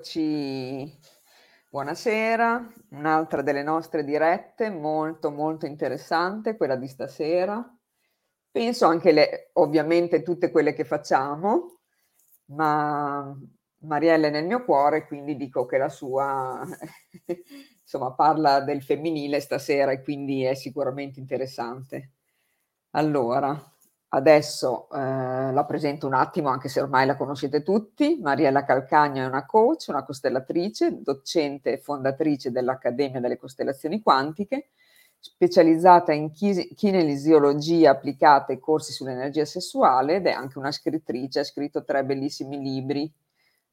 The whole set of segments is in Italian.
Eccoci, buonasera. Un'altra delle nostre dirette, molto molto interessante, quella di stasera. Penso anche le, ovviamente tutte quelle che facciamo, ma Mariella è nel mio cuore, quindi dico che la sua, insomma, parla del femminile stasera e quindi è sicuramente interessante. Allora, Adesso eh, la presento un attimo, anche se ormai la conoscete tutti. Mariella Calcagno è una coach, una costellatrice, docente e fondatrice dell'Accademia delle Costellazioni Quantiche, specializzata in kinesiologia applicata e corsi sull'energia sessuale ed è anche una scrittrice, ha scritto tre bellissimi libri.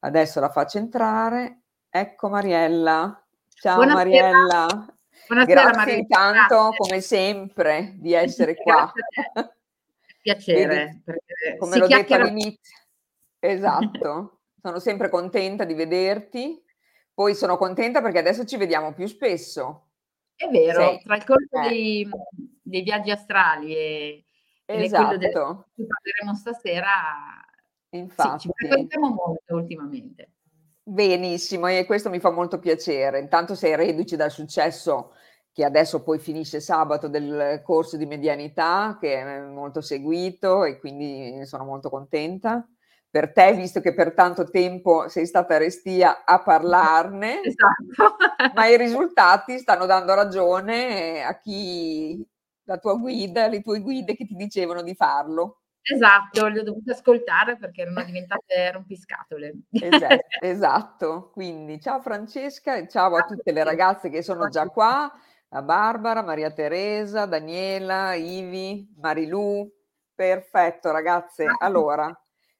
Adesso la faccio entrare. Ecco Mariella. Ciao Buonasera. Mariella. Buonasera, Grazie Mariella. intanto, Grazie. come sempre, di essere qua piacere. Vedi, come l'ho detto all'inizio, esatto, sono sempre contenta di vederti, poi sono contenta perché adesso ci vediamo più spesso. È vero, Sei. tra il corso eh. dei, dei, viaggi astrali e, esatto. e quello cui parleremo stasera, Infatti. Sì, ci frequentiamo molto ultimamente. Benissimo, e questo mi fa molto piacere. Intanto sei reduci dal successo che adesso poi finisce sabato del corso di medianità, che è molto seguito e quindi sono molto contenta. Per te, visto che per tanto tempo sei stata restia a parlarne, esatto. ma i risultati stanno dando ragione a chi, la tua guida, le tue guide che ti dicevano di farlo. Esatto, le ho dovute ascoltare perché erano diventate rompiscatole. Esatto, esatto, quindi ciao Francesca e ciao a tutte le ragazze che sono già qua a Barbara, Maria Teresa, Daniela, Ivi, Marilu. Perfetto, ragazze. Allora,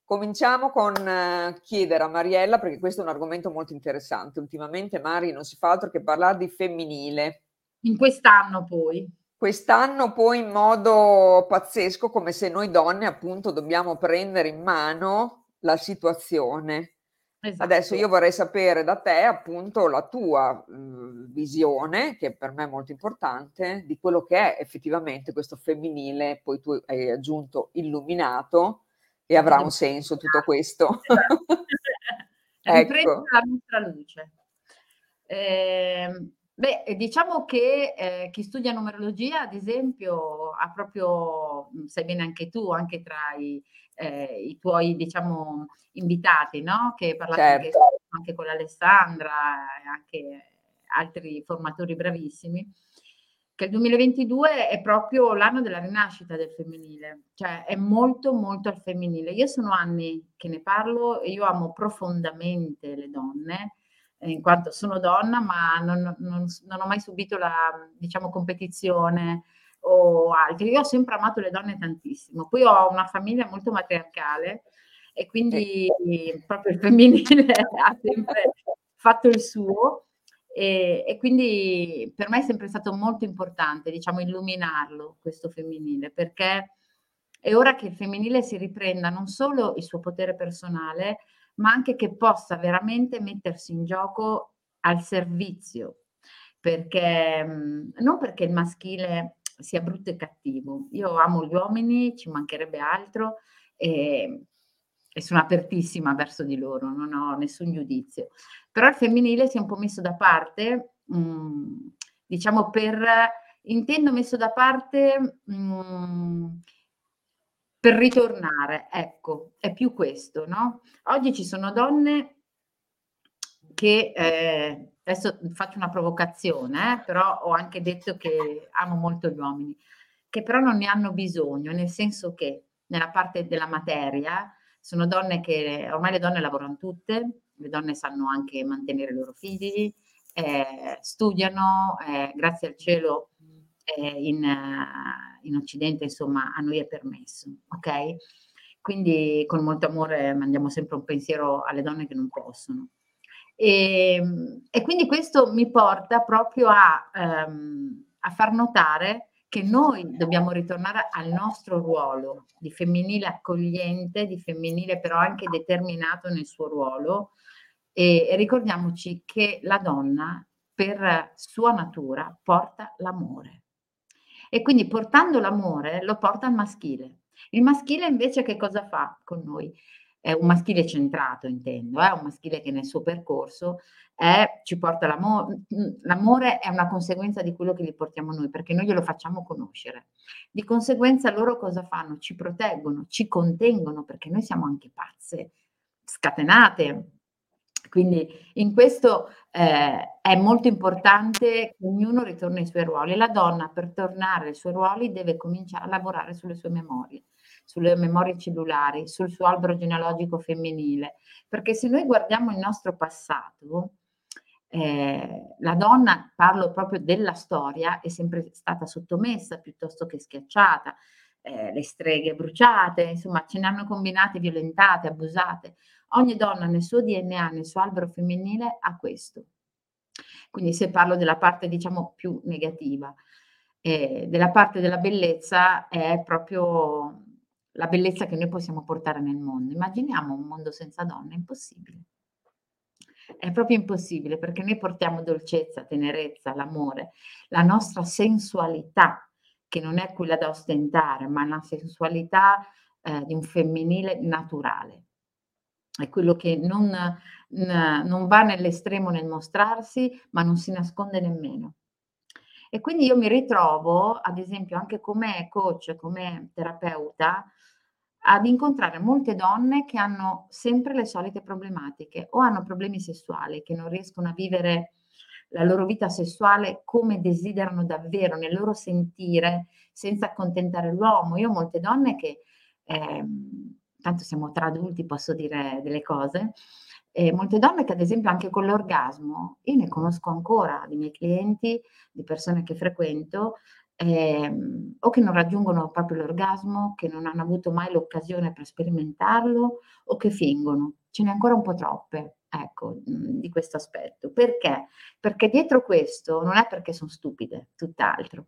cominciamo con uh, chiedere a Mariella, perché questo è un argomento molto interessante. Ultimamente Mari non si fa altro che parlare di femminile. In quest'anno poi. Quest'anno poi in modo pazzesco, come se noi donne appunto dobbiamo prendere in mano la situazione. Esatto. Adesso io vorrei sapere da te appunto la tua mh, visione, che per me è molto importante, di quello che è effettivamente questo femminile, poi tu hai aggiunto illuminato e avrà un senso tutto questo. Esatto. ecco. la nostra luce. Eh, beh, diciamo che eh, chi studia numerologia, ad esempio, ha proprio, sai bene anche tu, anche tra i eh, i tuoi, diciamo, invitati, no? Che parlate certo. anche, anche, con Alessandra e anche altri formatori bravissimi, che il 2022 è proprio l'anno della rinascita del femminile, cioè è molto molto al femminile. Io sono anni che ne parlo e io amo profondamente le donne, in quanto sono donna, ma non, non, non ho mai subito la, diciamo, competizione o altri. Io ho sempre amato le donne tantissimo. Poi ho una famiglia molto matriarcale e quindi proprio il femminile ha sempre fatto il suo. E, e, quindi per me è sempre stato molto importante, diciamo, illuminarlo, questo femminile, perché è ora che il femminile si riprenda non solo il suo potere personale, ma anche che possa veramente mettersi in gioco al servizio, perché non perché il maschile sia brutto e cattivo. Io amo gli uomini, ci mancherebbe altro e, e sono apertissima verso di loro, non ho nessun giudizio. Però il femminile si è un po' messo da parte, mh, mm, diciamo per, intendo messo da parte mh, mm, per ritornare, ecco, è più questo, no? Oggi ci sono donne che eh, adesso faccio una provocazione, eh, però ho anche detto che amo molto gli uomini, che però non ne hanno bisogno, nel senso che nella parte della materia sono donne che ormai le donne lavorano tutte, le donne sanno anche mantenere i loro figli, eh, studiano, eh, grazie al cielo eh, in, in, Occidente insomma a noi è permesso, ok? Quindi con molto amore mandiamo sempre un pensiero alle donne che non possono. E, ehm, e quindi questo mi porta proprio a, um, a far notare che noi dobbiamo ritornare al nostro ruolo di femminile accogliente, di femminile però anche determinato nel suo ruolo e, e ricordiamoci che la donna per sua natura porta l'amore e quindi portando l'amore lo porta al maschile. Il maschile invece che cosa fa con noi? È un maschile centrato, intendo, è eh? un maschile che nel suo percorso è, ci porta l'amore, l'amore è una conseguenza di quello che gli portiamo noi, perché noi glielo facciamo conoscere. Di conseguenza loro cosa fanno? Ci proteggono, ci contengono, perché noi siamo anche pazze, scatenate. Quindi in questo eh, è molto importante che ognuno ritorni ai suoi ruoli. La donna per tornare ai suoi ruoli deve cominciare a lavorare sulle sue memorie sulle memorie cellulari, sul suo albero genealogico femminile, perché se noi guardiamo il nostro passato, eh, la donna, parlo proprio della storia, è sempre stata sottomessa piuttosto che schiacciata, eh, le streghe bruciate, insomma ce ne hanno combinate, violentate, abusate. Ogni donna nel suo DNA, nel suo albero femminile ha questo. Quindi se parlo della parte diciamo più negativa, eh, della parte della bellezza è proprio la bellezza che noi possiamo portare nel mondo. Immaginiamo un mondo senza donne, è impossibile. È proprio impossibile perché noi portiamo dolcezza, tenerezza, l'amore, la nostra sensualità, che non è quella da ostentare, ma la sensualità eh, di un femminile naturale. È quello che non, n- non va nell'estremo nel mostrarsi, ma non si nasconde nemmeno. E quindi io mi ritrovo, ad esempio, anche come coach, come terapeuta, ad incontrare molte donne che hanno sempre le solite problematiche o hanno problemi sessuali, che non riescono a vivere la loro vita sessuale come desiderano davvero, nel loro sentire, senza accontentare l'uomo. Io ho molte donne che, eh, tanto siamo tra adulti, posso dire delle cose, eh, molte donne che ad esempio anche con l'orgasmo, io ne conosco ancora di miei clienti, di persone che frequento, ehm, o che non raggiungono proprio l'orgasmo, che non hanno avuto mai l'occasione per sperimentarlo o che fingono. Ce n'è ancora un po' troppe, ecco, mhmm, di questo aspetto. Perché? Perché dietro questo non è perché sono stupide, tutt'altro.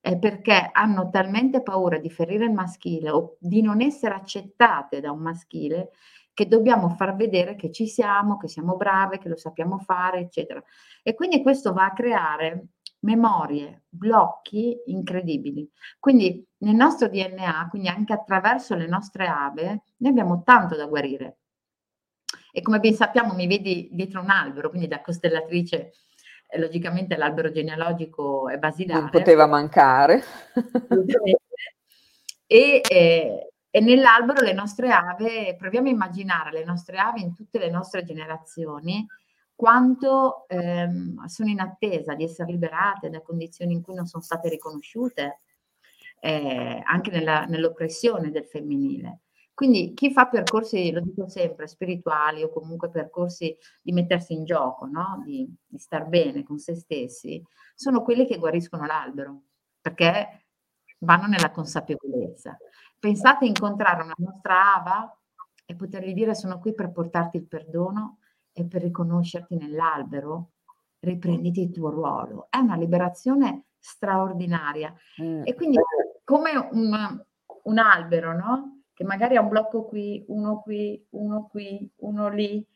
È perché hanno talmente paura di ferire il maschile o di non essere accettate da un maschile che dobbiamo far vedere che ci siamo, che siamo brave, che lo sappiamo fare, eccetera. E quindi questo va a creare memorie, blocchi incredibili. Quindi nel nostro DNA, quindi anche attraverso le nostre ave, noi abbiamo tanto da guarire. E come ben sappiamo, mi vedi dietro un albero, quindi da costellatrice, eh, logicamente l'albero genealogico è basilare. Non poteva mancare. e, eh, e nell'albero le nostre ave, proviamo a immaginare le nostre ave in tutte le nostre generazioni, quanto ehm, sono in attesa di essere liberate da condizioni in cui non sono state riconosciute, eh, anche nella, nell'oppressione del femminile. Quindi chi fa percorsi, lo dico sempre, spirituali o comunque percorsi di mettersi in gioco, no? di, di star bene con se stessi, sono quelli che guariscono l'albero, perché vanno nella consapevolezza. Pensate a incontrare una nostra ava e potergli dire sono qui per portarti il perdono e per riconoscerti nell'albero, riprenditi il tuo ruolo. È una liberazione straordinaria. Mm. E quindi come un, un albero, no? Che magari ha un blocco qui, uno qui, uno qui, uno lì.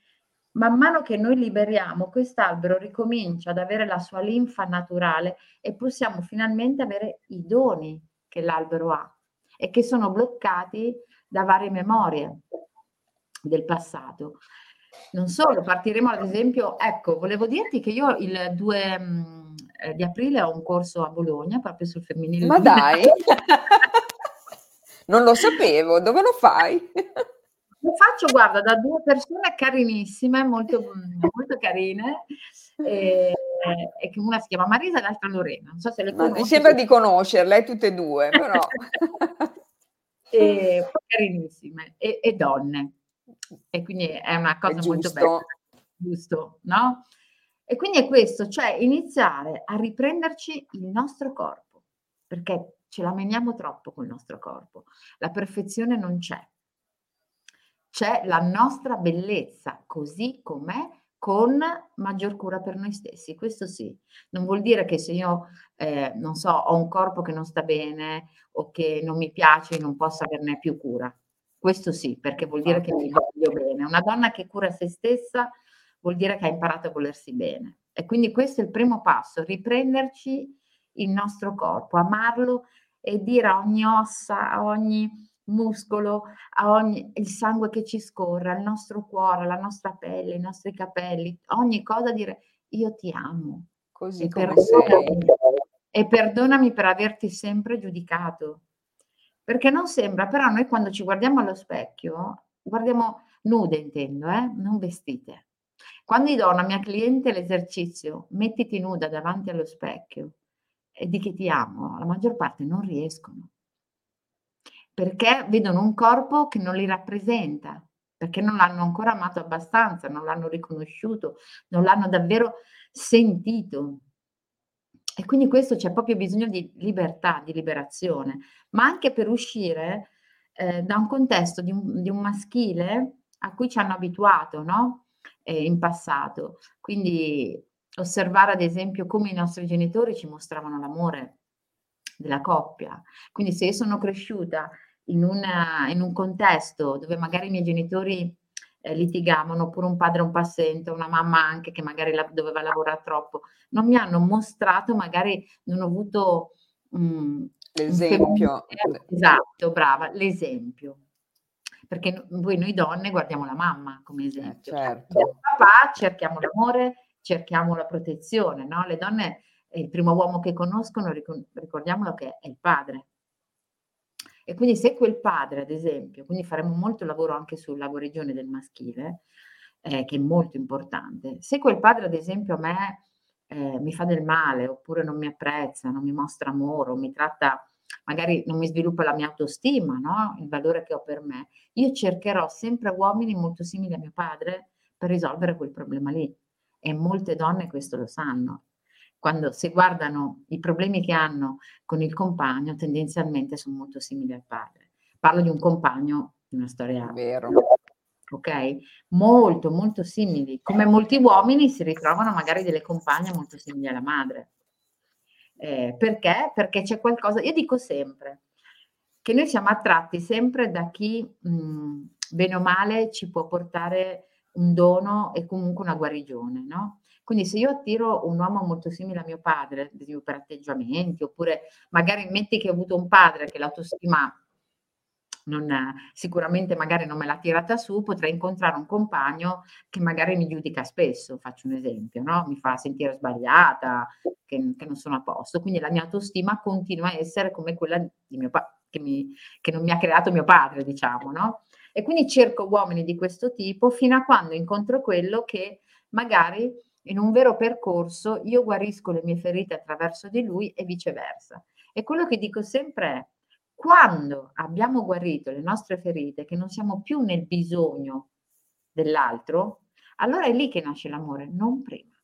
Man mano che noi liberiamo, quest'albero ricomincia ad avere la sua linfa naturale e possiamo finalmente avere i doni che l'albero ha e che sono bloccati da varie memorie del passato. Non solo, partiremo ad esempio, ecco, volevo dirti che io il 2 mh, mm, eh, di aprile ho un corso a Bologna proprio sul femminile. Ma dai! non lo sapevo, dove lo fai? Lo faccio, guarda, da due persone carinissime, molto, molto carine, e, e una si chiama Marisa e l'altra Lorena. Non so se le conosci. Mi sembra di conoscerle tutte e due, però. e, carinissime, e, e donne. E quindi è una cosa è molto bella, giusto, no? E quindi è questo, cioè iniziare a riprenderci il nostro corpo, perché ce la meniamo troppo col nostro corpo. La perfezione non c'è. C'è la nostra bellezza così com'è con maggior cura per noi stessi. Questo sì, non vuol dire che se io, eh, non so, ho un corpo che non sta bene o che non mi piace, non posso averne più cura. Questo sì, perché vuol dire che mi voglio bene. Una donna che cura se stessa vuol dire che ha imparato a volersi bene. E quindi questo è il primo passo, riprenderci il nostro corpo, amarlo e dire a ogni ossa, a ogni muscolo, a ogni, il sangue che ci scorre, al nostro cuore, alla nostra pelle, ai nostri capelli, ogni cosa dire io ti amo. Così e sei. E perdonami per averti sempre giudicato. Perché non sembra, però noi quando ci guardiamo allo specchio, guardiamo nude intendo, eh? non vestite. Quando do a una mia cliente l'esercizio, mettiti nuda davanti allo specchio e di che ti amo, la maggior parte non riescono perché vedono un corpo che non li rappresenta, perché non l'hanno ancora amato abbastanza, non l'hanno riconosciuto, non l'hanno davvero sentito. E quindi questo c'è proprio bisogno di libertà, di liberazione, ma anche per uscire eh, da un contesto di un, di un, maschile a cui ci hanno abituato, no? Eh, in passato. Quindi osservare ad esempio come i nostri genitori ci mostravano l'amore della coppia. Quindi se io sono cresciuta in, una, in un contesto dove magari i miei genitori eh, litigavano, oppure un padre un paziente, una mamma anche che magari la, doveva lavorare troppo, non mi hanno mostrato, magari non ho avuto um, l'esempio. Esatto, brava, l'esempio. Perché poi noi donne guardiamo la mamma come esempio. Eh, certo. Il papà cerchiamo l'amore, cerchiamo la protezione, no? Le donne, il primo uomo che conoscono, ricordiamolo che è il padre. E quindi se quel padre, ad esempio, quindi faremo molto lavoro anche sulla guarigione del maschile, eh, che è molto importante, se quel padre, ad esempio, a me eh, mi fa del male, oppure non mi apprezza, non mi mostra amore, o mi tratta, magari non mi sviluppa la mia autostima, no? il valore che ho per me, io cercherò sempre uomini molto simili a mio padre per risolvere quel problema lì. E molte donne questo lo sanno quando si guardano i problemi che hanno con il compagno, tendenzialmente sono molto simili al padre. Parlo di un compagno di una storia vero. Ok? Molto, molto simili. Come molti uomini si ritrovano magari delle compagne molto simili alla madre. Eh, perché? Perché c'è qualcosa, io dico sempre che noi siamo attratti sempre da chi, mh, bene o male, ci può portare un dono e comunque una guarigione, no? Quindi se io attiro un uomo molto simile a mio padre, per atteggiamenti, oppure magari metti che ho avuto un padre che l'autostima non, sicuramente magari non me l'ha tirata su, potrei incontrare un compagno che magari mi giudica spesso, faccio un esempio, no? mi fa sentire sbagliata, che, che non sono a posto. Quindi la mia autostima continua a essere come quella di mio padre, che, che non mi ha creato mio padre, diciamo, no? E quindi cerco uomini di questo tipo fino a quando incontro quello che magari in un vero percorso io guarisco le mie ferite attraverso di lui e viceversa. E quello che dico sempre è, quando abbiamo guarito le nostre ferite, che non siamo più nel bisogno dell'altro, allora è lì che nasce l'amore, non prima.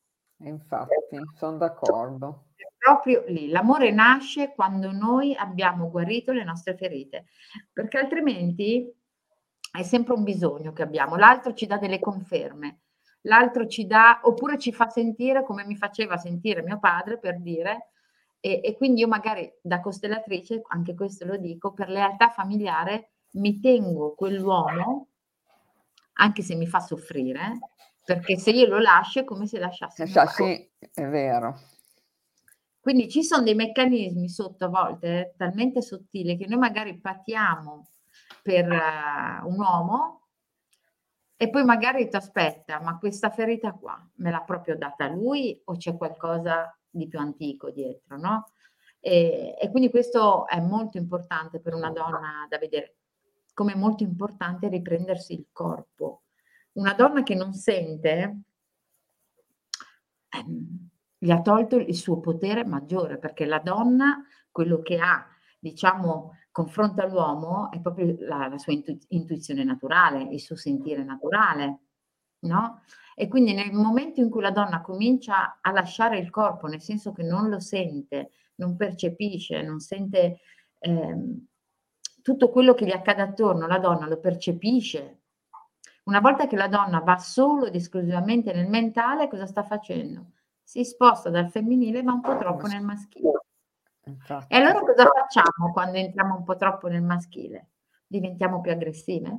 Infatti, sono d'accordo. È proprio lì, l'amore nasce quando noi abbiamo guarito le nostre ferite, perché altrimenti è sempre un bisogno che abbiamo, l'altro ci dà delle conferme l'altro ci dà, oppure ci fa sentire come mi faceva sentire mio padre per dire, e, e quindi io magari da costellatrice, anche questo lo dico, per lealtà familiare mi tengo quell'uomo, anche se mi fa soffrire, perché se io lo lascio è come se lasciassi. Lasciassi, è vero. Quindi ci sono dei meccanismi sotto a volte eh, talmente sottili che noi magari patiamo per uh, un uomo e poi magari ti aspetta, ma questa ferita qua me l'ha proprio data lui o c'è qualcosa di più antico dietro, no? E, e quindi questo è molto importante per una donna da vedere, come è molto importante riprendersi il corpo. Una donna che non sente ehm, gli ha tolto il suo potere maggiore, perché la donna, quello che ha, diciamo, confronta l'uomo è proprio la, la sua intu- intuizione naturale, il suo sentire naturale, no? E quindi nel momento in cui la donna comincia a lasciare il corpo, nel senso che non lo sente, non percepisce, non sente ehm, tutto quello che gli accade attorno, la donna lo percepisce. Una volta che la donna va solo ed esclusivamente nel mentale, cosa sta facendo? Si sposta dal femminile, ma un po' troppo nel maschile. Infatti. E allora cosa facciamo quando entriamo un po' troppo nel maschile? Diventiamo più aggressive?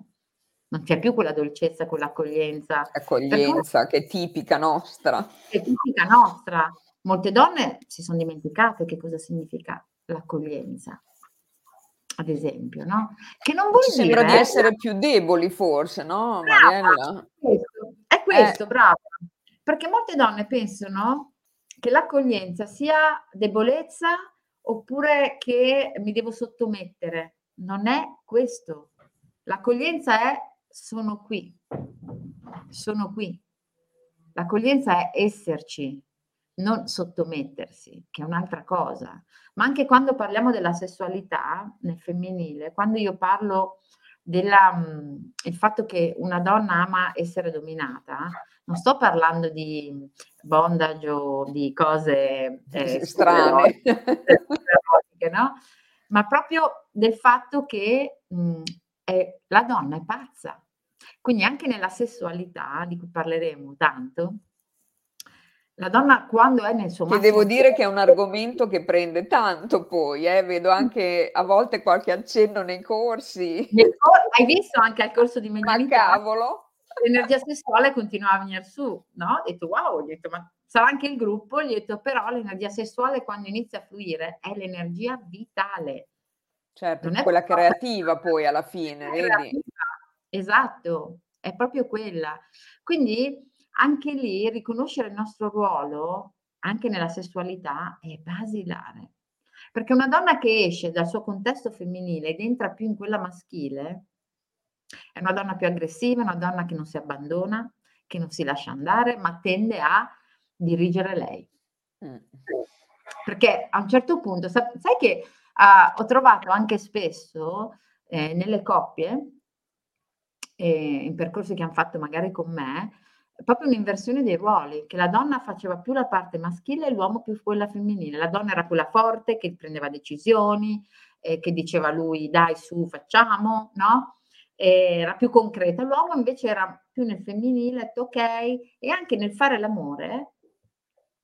Non c'è più quella dolcezza, quell'accoglienza. Accoglienza che è tipica nostra. È tipica nostra. Molte donne si sono dimenticate che cosa significa l'accoglienza. ad esempio, no? Che non vuol Ci dire... sembra di essere più deboli forse, no Mariella? È questo, è questo eh. brava. Perché molte donne pensano che l'accoglienza sia debolezza oppure che mi devo sottomettere. Non è questo. L'accoglienza è sono qui, sono qui. L'accoglienza è esserci, non sottomettersi, che è un'altra cosa. Ma anche quando parliamo della sessualità nel femminile, quando io parlo del mm, fatto che una donna ama essere dominata, non sto parlando di bondage o di cose eh, strane, no? ma proprio del fatto che mh, mm, è, la donna è pazza. Quindi anche nella sessualità, di cui parleremo tanto, la donna quando è nel suo Che devo dire che è un argomento che prende tanto poi, eh? vedo anche a volte qualche accenno nei corsi. Hai visto anche al corso di medialità? Ma cavolo! L'energia sessuale continua a venire su, no? Ho detto wow, ho detto ma sarà anche il gruppo, gli ho detto però l'energia sessuale quando inizia a fluire è l'energia vitale. Certo, non è quella creativa poi alla fine, vedi? Esatto, è proprio quella. Quindi anche lì riconoscere il nostro ruolo, anche nella sessualità, è basilare. Perché una donna che esce dal suo contesto femminile ed entra più in quella maschile, è una donna più aggressiva, una donna che non si abbandona, che non si lascia andare, ma tende a dirigere lei. Mm. Perché a un certo punto, sai che uh, ho trovato anche spesso eh, nelle coppie, eh, in percorsi che hanno fatto magari con me, proprio un'inversione dei ruoli, che la donna faceva più la parte maschile e l'uomo più quella femminile. La donna era quella forte che prendeva decisioni, eh, che diceva a lui dai su facciamo, no? Era più concreta. L'uomo invece era più nel femminile, ok, e anche nel fare l'amore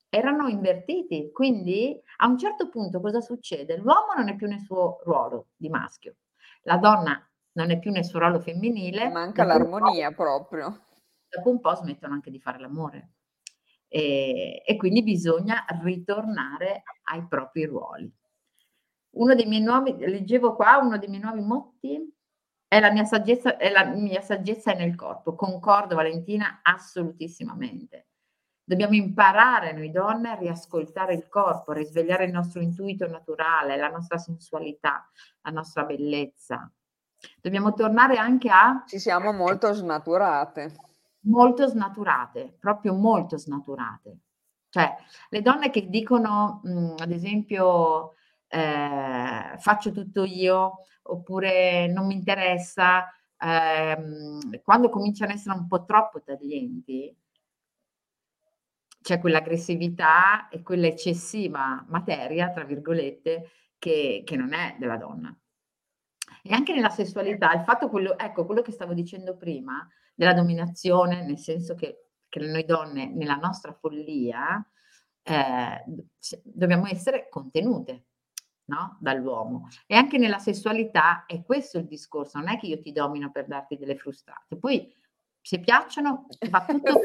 erano invertiti. Quindi a un certo punto cosa succede? L'uomo non è più nel suo ruolo di maschio, la donna non è più nel suo ruolo femminile. Manca l'armonia proprio dopo un po' smettono anche di fare l'amore. E, e quindi bisogna ritornare ai propri ruoli. Uno dei miei nuovi, leggevo qua, uno dei miei nuovi motti è la mia saggezza, è la mia saggezza è nel corpo. Concordo Valentina assolutissimamente. Dobbiamo imparare noi donne a riascoltare il corpo, a risvegliare il nostro intuito naturale, la nostra sensualità, la nostra bellezza. Dobbiamo tornare anche a... Ci siamo molto snaturate molto snaturate, proprio molto snaturate. Cioè, le donne che dicono, mh, mhmm, ad esempio, eh, faccio tutto io, oppure non mi interessa, ehm, quando cominciano a essere un po' troppo taglienti, c'è quell'aggressività e quella eccessiva materia, tra virgolette, che, che non è della donna. E anche nella sessualità, il fatto quello, ecco, quello che stavo dicendo prima, della dominazione, nel senso che, che noi donne, nella nostra follia, eh, dobbiamo essere contenute no? dall'uomo. E anche nella sessualità è questo il discorso, non è che io ti domino per darti delle frustate. Poi se piacciono va tutto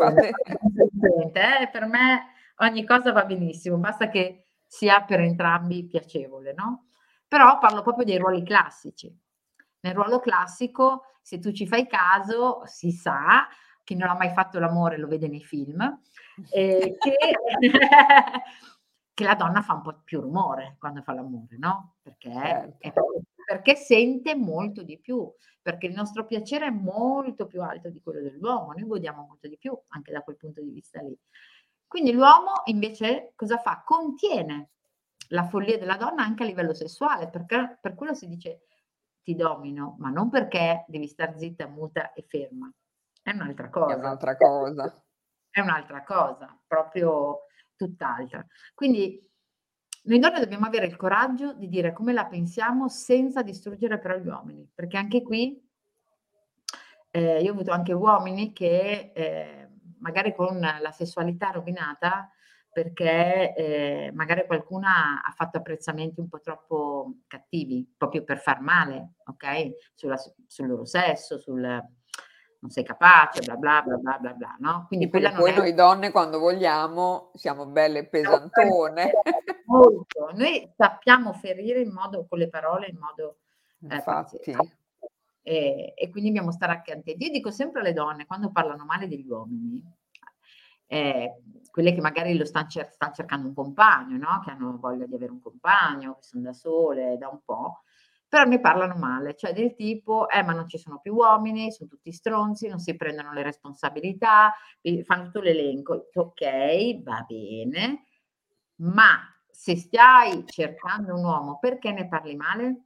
bene. Eh? Per me ogni cosa va benissimo, basta che sia per entrambi piacevole, no? Però parlo proprio dei ruoli classici. Nel ruolo classico, se tu ci fai caso, si sa, chi non ha mai fatto l'amore lo vede nei film, eh, che, che, la donna fa un po' più rumore quando fa l'amore, no? Perché, certo. perché sente molto di più, perché il nostro piacere è molto più alto di quello dell'uomo, noi godiamo molto di più anche da quel punto di vista lì. Quindi l'uomo invece cosa fa? Contiene la follia della donna anche a livello sessuale, perché per quello si dice ti domino, ma non perché devi star zitta, muta e ferma. È un'altra cosa. È un'altra cosa. È un'altra cosa, proprio tutt'altra. Quindi noi donne dobbiamo avere il coraggio di dire come la pensiamo senza distruggere però gli uomini, perché anche qui eh, io ho avuto anche uomini che eh, magari con la sessualità rovinata perché eh, magari qualcuna ha fatto apprezzamenti un po' troppo cattivi, proprio per far male, ok? Sulla, sul loro sesso, sul non sei capace, bla bla bla bla bla, bla no? Quindi quella poi è... noi donne quando vogliamo siamo belle pesantone. Molto. Noi sappiamo ferire in modo, con le parole in modo Infatti. E, e, quindi dobbiamo stare anche attenti. Io dico sempre alle donne, quando parlano male degli uomini, eh, quelle che magari lo stanno, cer- stanno cercando un compagno, no? che hanno voglia di avere un compagno, che sono da sole da un po', però ne parlano male, cioè del tipo, eh ma non ci sono più uomini, sono tutti stronzi, non si prendono le responsabilità, fanno tutto l'elenco, ok, va bene, ma se stai cercando un uomo, perché ne parli male?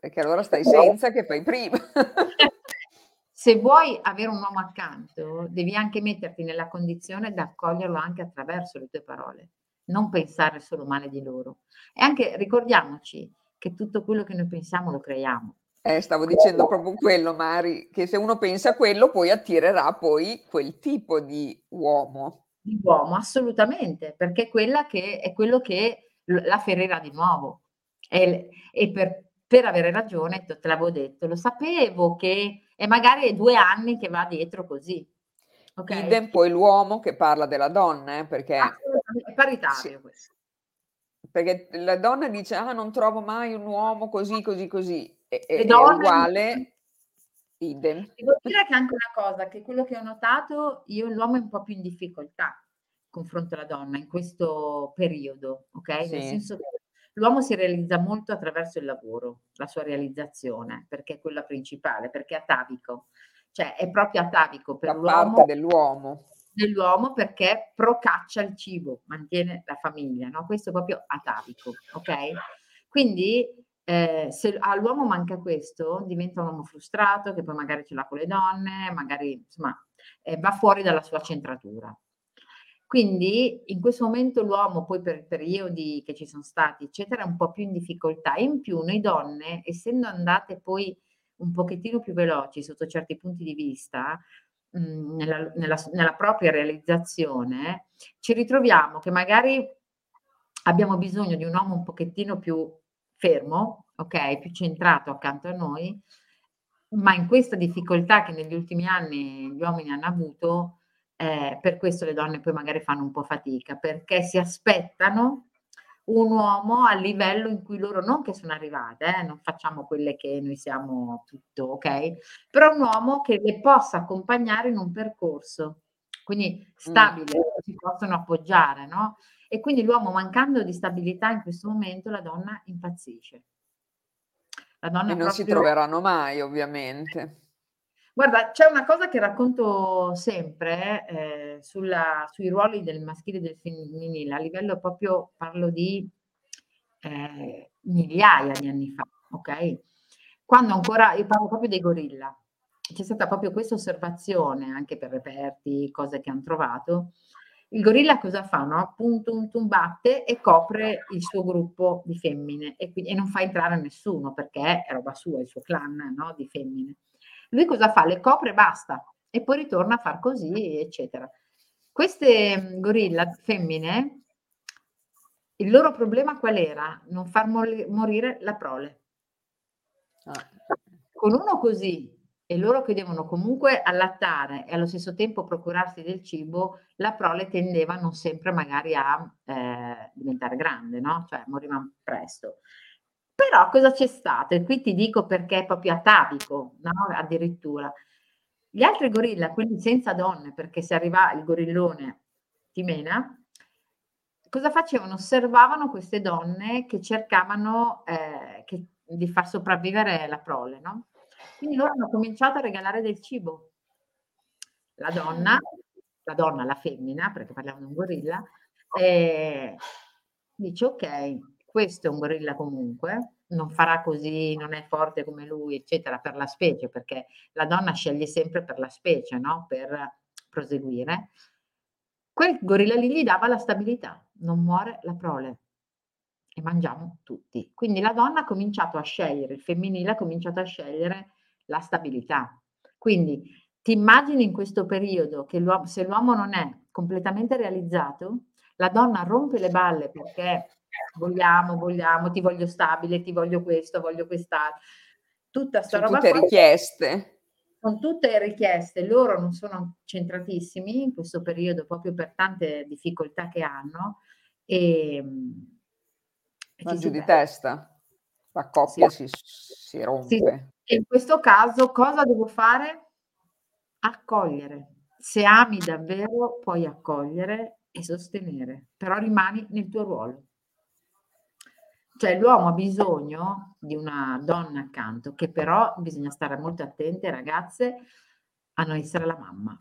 Perché allora stai senza che fai prima. se vuoi avere un uomo accanto, devi anche metterti nella condizione di accoglierlo anche attraverso le tue parole, non pensare solo male di loro. E anche ricordiamoci che tutto quello che noi pensiamo lo creiamo. Eh, stavo dicendo proprio quello, Mari, che se uno pensa a quello, poi attirerà poi quel tipo di uomo. Di uomo, assolutamente, perché quella che è quello che la ferirà di nuovo. E, e per, per, avere ragione, te l'avevo detto, lo sapevo che, e magari è due anni che va dietro così. Okay? Idem poi l'uomo che parla della donna, eh, perché... È paritario sì. questo perché la donna dice ah non trovo mai un uomo così così così e, e è uguale idem. Devo dire che anche una cosa, che quello che ho notato, io l'uomo è un po' più in difficoltà confronto alla donna in questo periodo, ok? Sì. Nel senso che l'uomo si realizza molto attraverso il lavoro, la sua realizzazione, perché è quella principale, perché è atavico, cioè è proprio atavico per la l'uomo. parte dell'uomo dell'uomo perché procaccia il cibo, mantiene la famiglia, no? Questo è proprio atavico, ok? Quindi eh, se all'uomo manca questo, diventa un uomo frustrato che poi magari ce l'ha con le donne, magari insomma eh, va fuori dalla sua centratura. Quindi in questo momento l'uomo, poi per periodi che ci sono stati, eccetera, è un po' più in difficoltà. In più noi donne, essendo andate poi un pochettino più veloci sotto certi punti di vista, Mhmm, nella, nella, nella propria realizzazione, ci ritroviamo che magari abbiamo bisogno di un uomo un pochettino più fermo, ok, più centrato accanto a noi, ma in questa difficoltà che negli ultimi anni gli uomini hanno avuto, eh, per questo le donne poi magari fanno un po' fatica, perché si aspettano un uomo a livello in cui loro non che sono arrivate, eh, non facciamo quelle che noi siamo tutto, ok? Però un uomo che le possa accompagnare in un percorso, quindi stabile, mm. si possono appoggiare, no? E quindi l'uomo mancando di stabilità in questo momento, la donna impazzisce. La donna e non proprio... si troveranno mai, ovviamente. Guarda, c'è una cosa che racconto sempre eh, sulla, sui ruoli del maschile e del femminile, a livello proprio, parlo di eh, migliaia di anni fa, ok? Quando ancora, io parlo proprio dei gorilla, c'è stata proprio questa osservazione, anche per reperti, cose che hanno trovato. Il gorilla cosa fa? No? Un tum batte e copre il suo gruppo di femmine e, quindi, e non fa entrare nessuno perché è roba sua, il suo clan no? di femmine. Lui cosa fa? Le copre e basta e poi ritorna a far così, eccetera. Queste mm, gorilla femmine, il loro problema qual era? Non far morire la prole. Ah. Con uno così e loro che devono comunque allattare e allo stesso tempo procurarsi del cibo, la prole tendeva non sempre magari a eh, diventare grande, no? Cioè moriva presto. Però cosa c'è stato? E qui ti dico perché è proprio atavico, no? addirittura. Gli altri gorilla, quelli senza donne, perché se arriva il gorillone ti mena, cosa facevano? Osservavano queste donne che cercavano eh, che, di far sopravvivere la prole, no? Quindi loro hanno cominciato a regalare del cibo. La donna, la donna, la femmina, perché parliamo di un gorilla, eh, dice ok, questo è un gorilla comunque, non farà così, non è forte come lui, eccetera, per la specie, perché la donna sceglie sempre per la specie, no? Per proseguire. Quel gorilla lì gli dava la stabilità, non muore la prole e mangiamo tutti. Quindi la donna ha cominciato a scegliere, il femminile ha cominciato a scegliere la stabilità. Quindi ti immagini in questo periodo che l'uomo, se l'uomo non è completamente realizzato, la donna rompe le balle perché vogliamo, vogliamo, ti voglio stabile, ti voglio questo, voglio quest'altro. Tutta sta roba tutte qua, richieste. Con tutte richieste, loro non sono centratissimi in questo periodo proprio per tante difficoltà che hanno. E, e giù di testa. La coppia sì. si, si rompe. Sì. E in questo caso cosa devo fare? Accogliere. Se ami davvero, puoi accogliere e sostenere, però rimani nel tuo ruolo. Cioè l'uomo ha bisogno di una donna accanto, che però bisogna stare molto attente, ragazze, a non essere la mamma.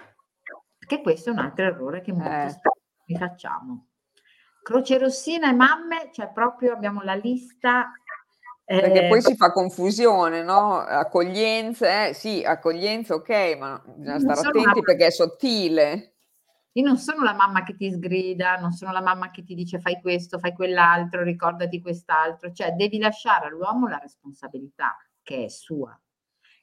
Perché questo è un altro errore che molto eh. spesso facciamo. Croce rossina e mamme, cioè proprio abbiamo la lista perché poi eh, si fa confusione, no? Accoglienza, eh, sì, accoglienza, ok, ma bisogna stare attenti perché è sottile. Io non sono la mamma che ti sgrida, non sono la mamma che ti dice fai questo, fai quell'altro, ricordati quest'altro, cioè devi lasciare all'uomo la responsabilità che è sua.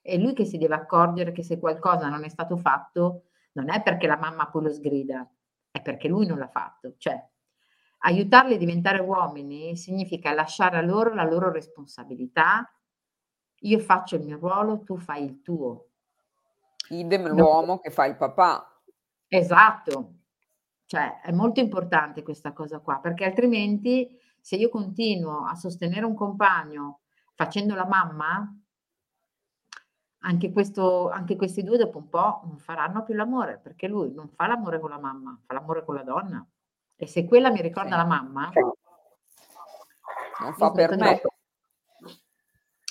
È lui che si deve accorgere che se qualcosa non è stato fatto, non è perché la mamma poi lo sgrida, è perché lui non l'ha fatto. Cioè, aiutarli a diventare uomini significa lasciare a loro la loro responsabilità. Io faccio il mio ruolo, tu fai il tuo. Idem l'uomo che fa il papà. Esatto, cioè è molto importante questa cosa qua, perché altrimenti se io continuo a sostenere un compagno facendo la mamma, anche, questo, anche questi due dopo un po' non faranno più l'amore, perché lui non fa l'amore con la mamma, fa l'amore con la donna. E se quella mi ricorda sì. la mamma, non fa per me.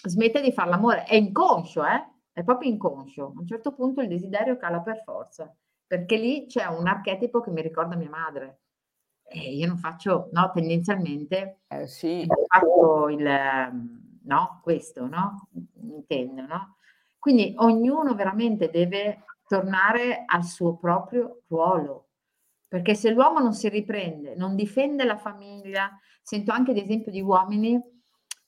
Smette di fare l'amore, è inconscio, eh? È proprio inconscio. A un certo punto il desiderio cala per forza perché lì c'è un archetipo che mi ricorda mia madre. E io non faccio, no, tendenzialmente eh sì. faccio il, no, questo, no? Intendo, no? Quindi ognuno veramente deve tornare al suo proprio ruolo, perché se l'uomo non si riprende, non difende la famiglia, sento anche ad esempio di uomini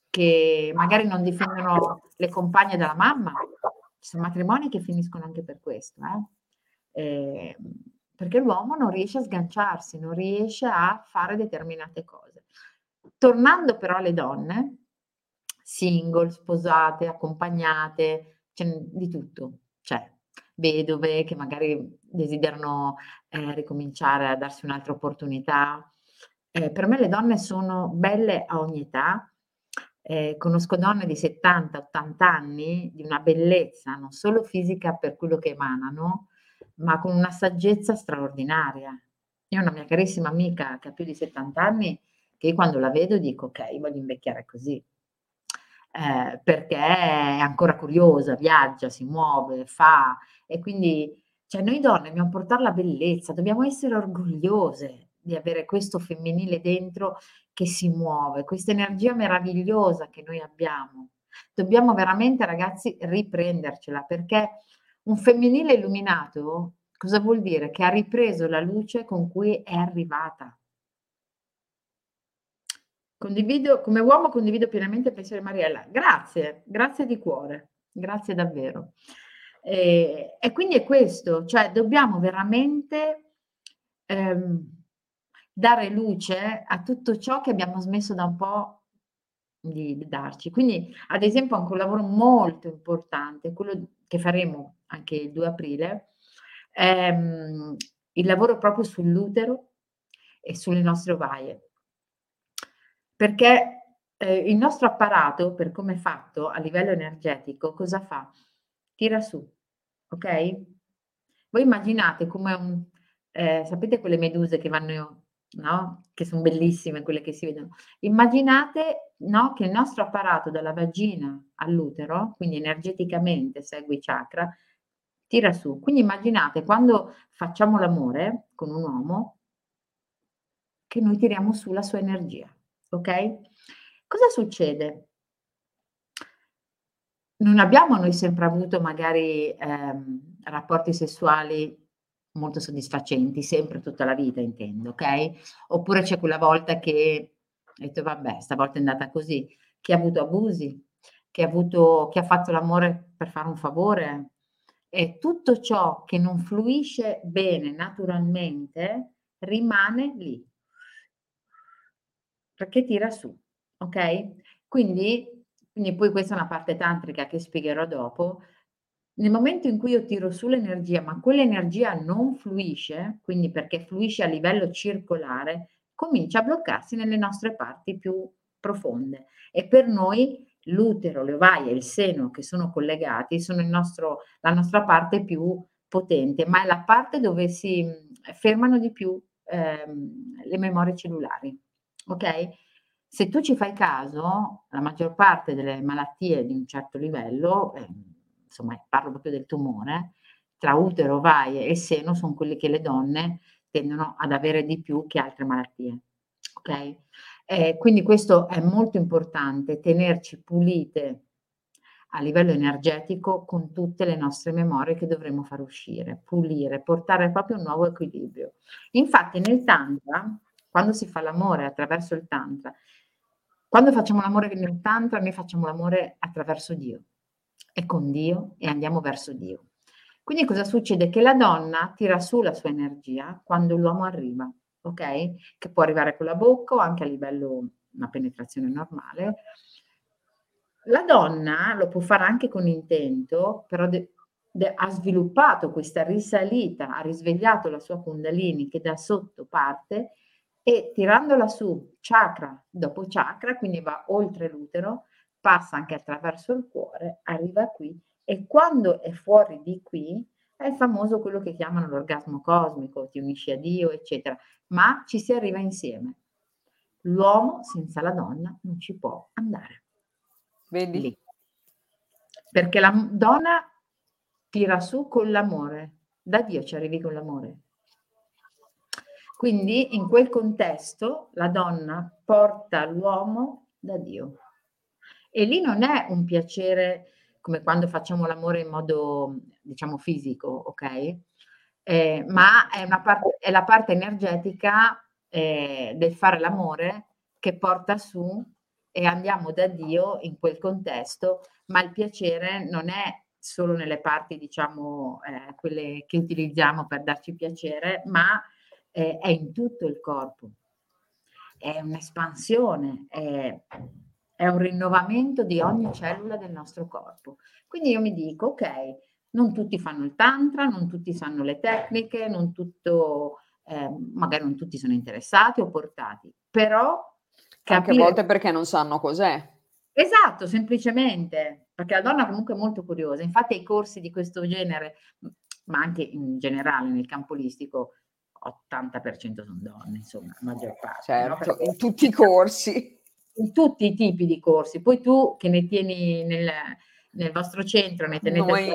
che magari non difendono le compagne della mamma, ci sono matrimoni che finiscono anche per questo, eh? Eh, perché l'uomo non riesce a sganciarsi, non riesce a fare determinate cose. Tornando però alle donne, single, sposate, accompagnate, c'è di tutto, cioè vedove che magari desiderano eh, ricominciare a darsi un'altra opportunità. Eh, per me le donne sono belle a ogni età, eh, conosco donne di 70-80 anni di una bellezza non solo fisica per quello che emanano, ma con una saggezza straordinaria. Io ho una mia carissima amica che ha più di 70 anni, che io quando la vedo dico ok, voglio invecchiare così, eh, perché è ancora curiosa, viaggia, si muove, fa, e quindi cioè, noi donne dobbiamo portare la bellezza, dobbiamo essere orgogliose di avere questo femminile dentro che si muove, questa energia meravigliosa che noi abbiamo. Dobbiamo veramente, ragazzi, riprendercela perché un femminile illuminato cosa vuol dire? Che ha ripreso la luce con cui è arrivata. Condivido, come uomo condivido pienamente il pensiero di Mariella. Grazie, grazie di cuore, grazie davvero. E, e quindi è questo, cioè dobbiamo veramente ehm, dare luce a tutto ciò che abbiamo smesso da un po' di, di darci. Quindi, ad esempio, anche un lavoro molto importante, quello che faremo anche il 2 aprile, ehm, il lavoro proprio sull'utero e sulle nostre ovaie. Perché eh, il nostro apparato, per come è fatto a livello energetico, cosa fa? Tira su, ok? Voi immaginate come un... Eh, sapete quelle meduse che vanno, no? Che sono bellissime, quelle che si vedono. Immaginate no, che il nostro apparato dalla vagina all'utero, quindi energeticamente segue i chakra, tira su. Quindi immaginate quando facciamo l'amore con un uomo che noi tiriamo su la sua energia, ok? Cosa succede? Non abbiamo noi sempre avuto magari ehm, rapporti sessuali molto soddisfacenti, sempre tutta la vita intendo, ok? Oppure c'è quella volta che hai detto vabbè, stavolta è andata così, chi ha avuto abusi, chi ha, avuto, chi ha fatto l'amore per fare un favore, e tutto ciò che non fluisce bene naturalmente rimane lì perché tira su, ok? Quindi, quindi poi questa è una parte tantrica che spiegherò dopo. Nel momento in cui io tiro su l'energia, ma quell'energia non fluisce, quindi perché fluisce a livello circolare, comincia a bloccarsi nelle nostre parti più profonde. E per noi l'utero, le ovaie e il seno che sono collegati sono nostro, la nostra parte più potente, ma è la parte dove si fermano di più ehm, le memorie cellulari. Ok? Se tu ci fai caso, la maggior parte delle malattie di un certo livello, eh, insomma parlo proprio del tumore, tra utero, ovaie e seno sono quelle che le donne tendono ad avere di più che altre malattie. Ok? Eh, quindi questo è molto importante, tenerci pulite a livello energetico con tutte le nostre memorie che dovremo far uscire, pulire, portare proprio un nuovo equilibrio. Infatti nel Tantra, quando si fa l'amore attraverso il Tantra, quando facciamo l'amore nel Tantra, noi facciamo l'amore attraverso Dio e con Dio e andiamo verso Dio. Quindi cosa succede? Che la donna tira su la sua energia quando l'uomo arriva, ok? Che può arrivare con la bocca o anche a livello una penetrazione normale. La donna lo può fare anche con intento, però de- de- ha sviluppato questa risalita, ha risvegliato la sua kundalini che da sotto parte e tirandola su chakra dopo chakra, quindi va oltre l'utero, passa anche attraverso il cuore, arriva qui e quando è fuori di qui è famoso quello che chiamano l'orgasmo cosmico, ti unisci a Dio, eccetera, ma ci si arriva insieme. L'uomo senza la donna non ci può andare. Vedi? Lì. Perché la donna tira su con l'amore, da Dio ci arrivi con l'amore. Quindi in quel contesto la donna porta l'uomo da Dio. E lì non è un piacere come quando facciamo l'amore in modo, diciamo, fisico, ok? Eh, ma è, parte, è, la parte energetica eh, del fare l'amore che porta su e andiamo da Dio in quel contesto, ma il piacere non è solo nelle parti, diciamo, eh, quelle che utilizziamo per darci piacere, ma eh, è in tutto il corpo. È un'espansione, è, è un rinnovamento di ogni cellula del nostro corpo. Quindi io mi dico, ok, non tutti fanno il tantra, non tutti sanno le tecniche, non tutto, eh, magari non tutti sono interessati o portati, però... Capire... Anche a volte perché non sanno cos'è. Esatto, semplicemente, perché la donna comunque è molto curiosa. Infatti ai corsi di questo genere, ma anche in generale nel campo olistico, 80% sono donne, insomma, la maggior parte. Certo, no? in tutti i corsi. In tutti i tipi di corsi. Poi tu che ne tieni nel, nel vostro centro, ne tenete Noi,